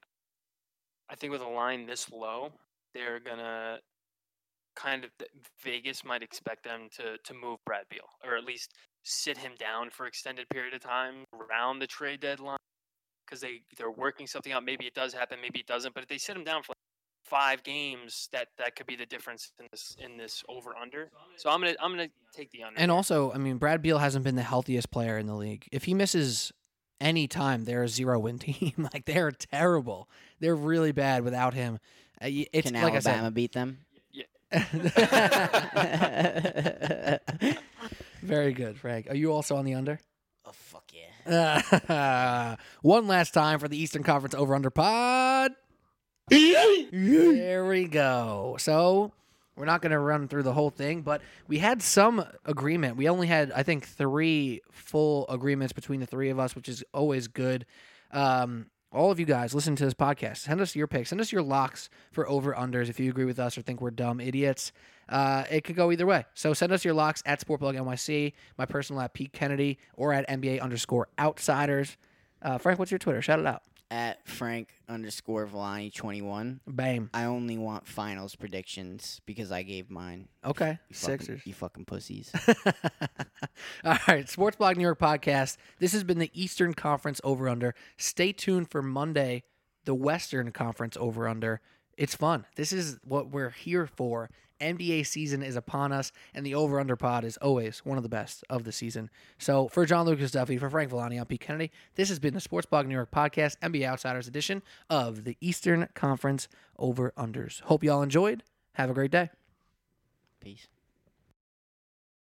I think with a line this low, they're gonna kind of Vegas might expect them to to move Brad Beal or at least sit him down for extended period of time around the trade deadline because they they're working something out. Maybe it does happen, maybe it doesn't. But if they sit him down for like five games, that that could be the difference in this in this over under. So I'm gonna I'm gonna take the under. And also, I mean, Brad Beal hasn't been the healthiest player in the league. If he misses any time, they're a zero win team. like they're terrible. They're really bad without him. Uh, y- It's Can like Alabama beat them? I said. Very good, Frank. Are you also on the under? Oh fuck yeah! One last time for the Eastern Conference over under pod. there we go. So we're not going to run through the whole thing, but we had some agreement. We only had, I think, three full agreements between the three of us, which is always good. Um, all of you guys listen to this podcast. Send us your picks. Send us your locks for over unders if you agree with us or think we're dumb idiots. Uh, it could go either way. So send us your locks at Sportsblog NYC, my personal at Pete Kennedy, or at NBA underscore outsiders. Uh, Frank, what's your Twitter? Shout it out. At Frank underscore Villani twenty one. Bam. I only want finals predictions because I gave mine. Okay. You fucking- Sixers. You fucking pussies. All right, Sports Blog New York podcast. This has been the Eastern Conference over under. Stay tuned for Monday, the Western Conference over under. It's fun. This is what we're here for. NBA season is upon us, and the over under pod is always one of the best of the season. So, for John Lucas Duffy, for Frank Villani, I'm Pete Kennedy. This has been the Sports Blog New York podcast, NBA Outsiders edition of the Eastern Conference over unders. Hope you all enjoyed. Have a great day. Peace.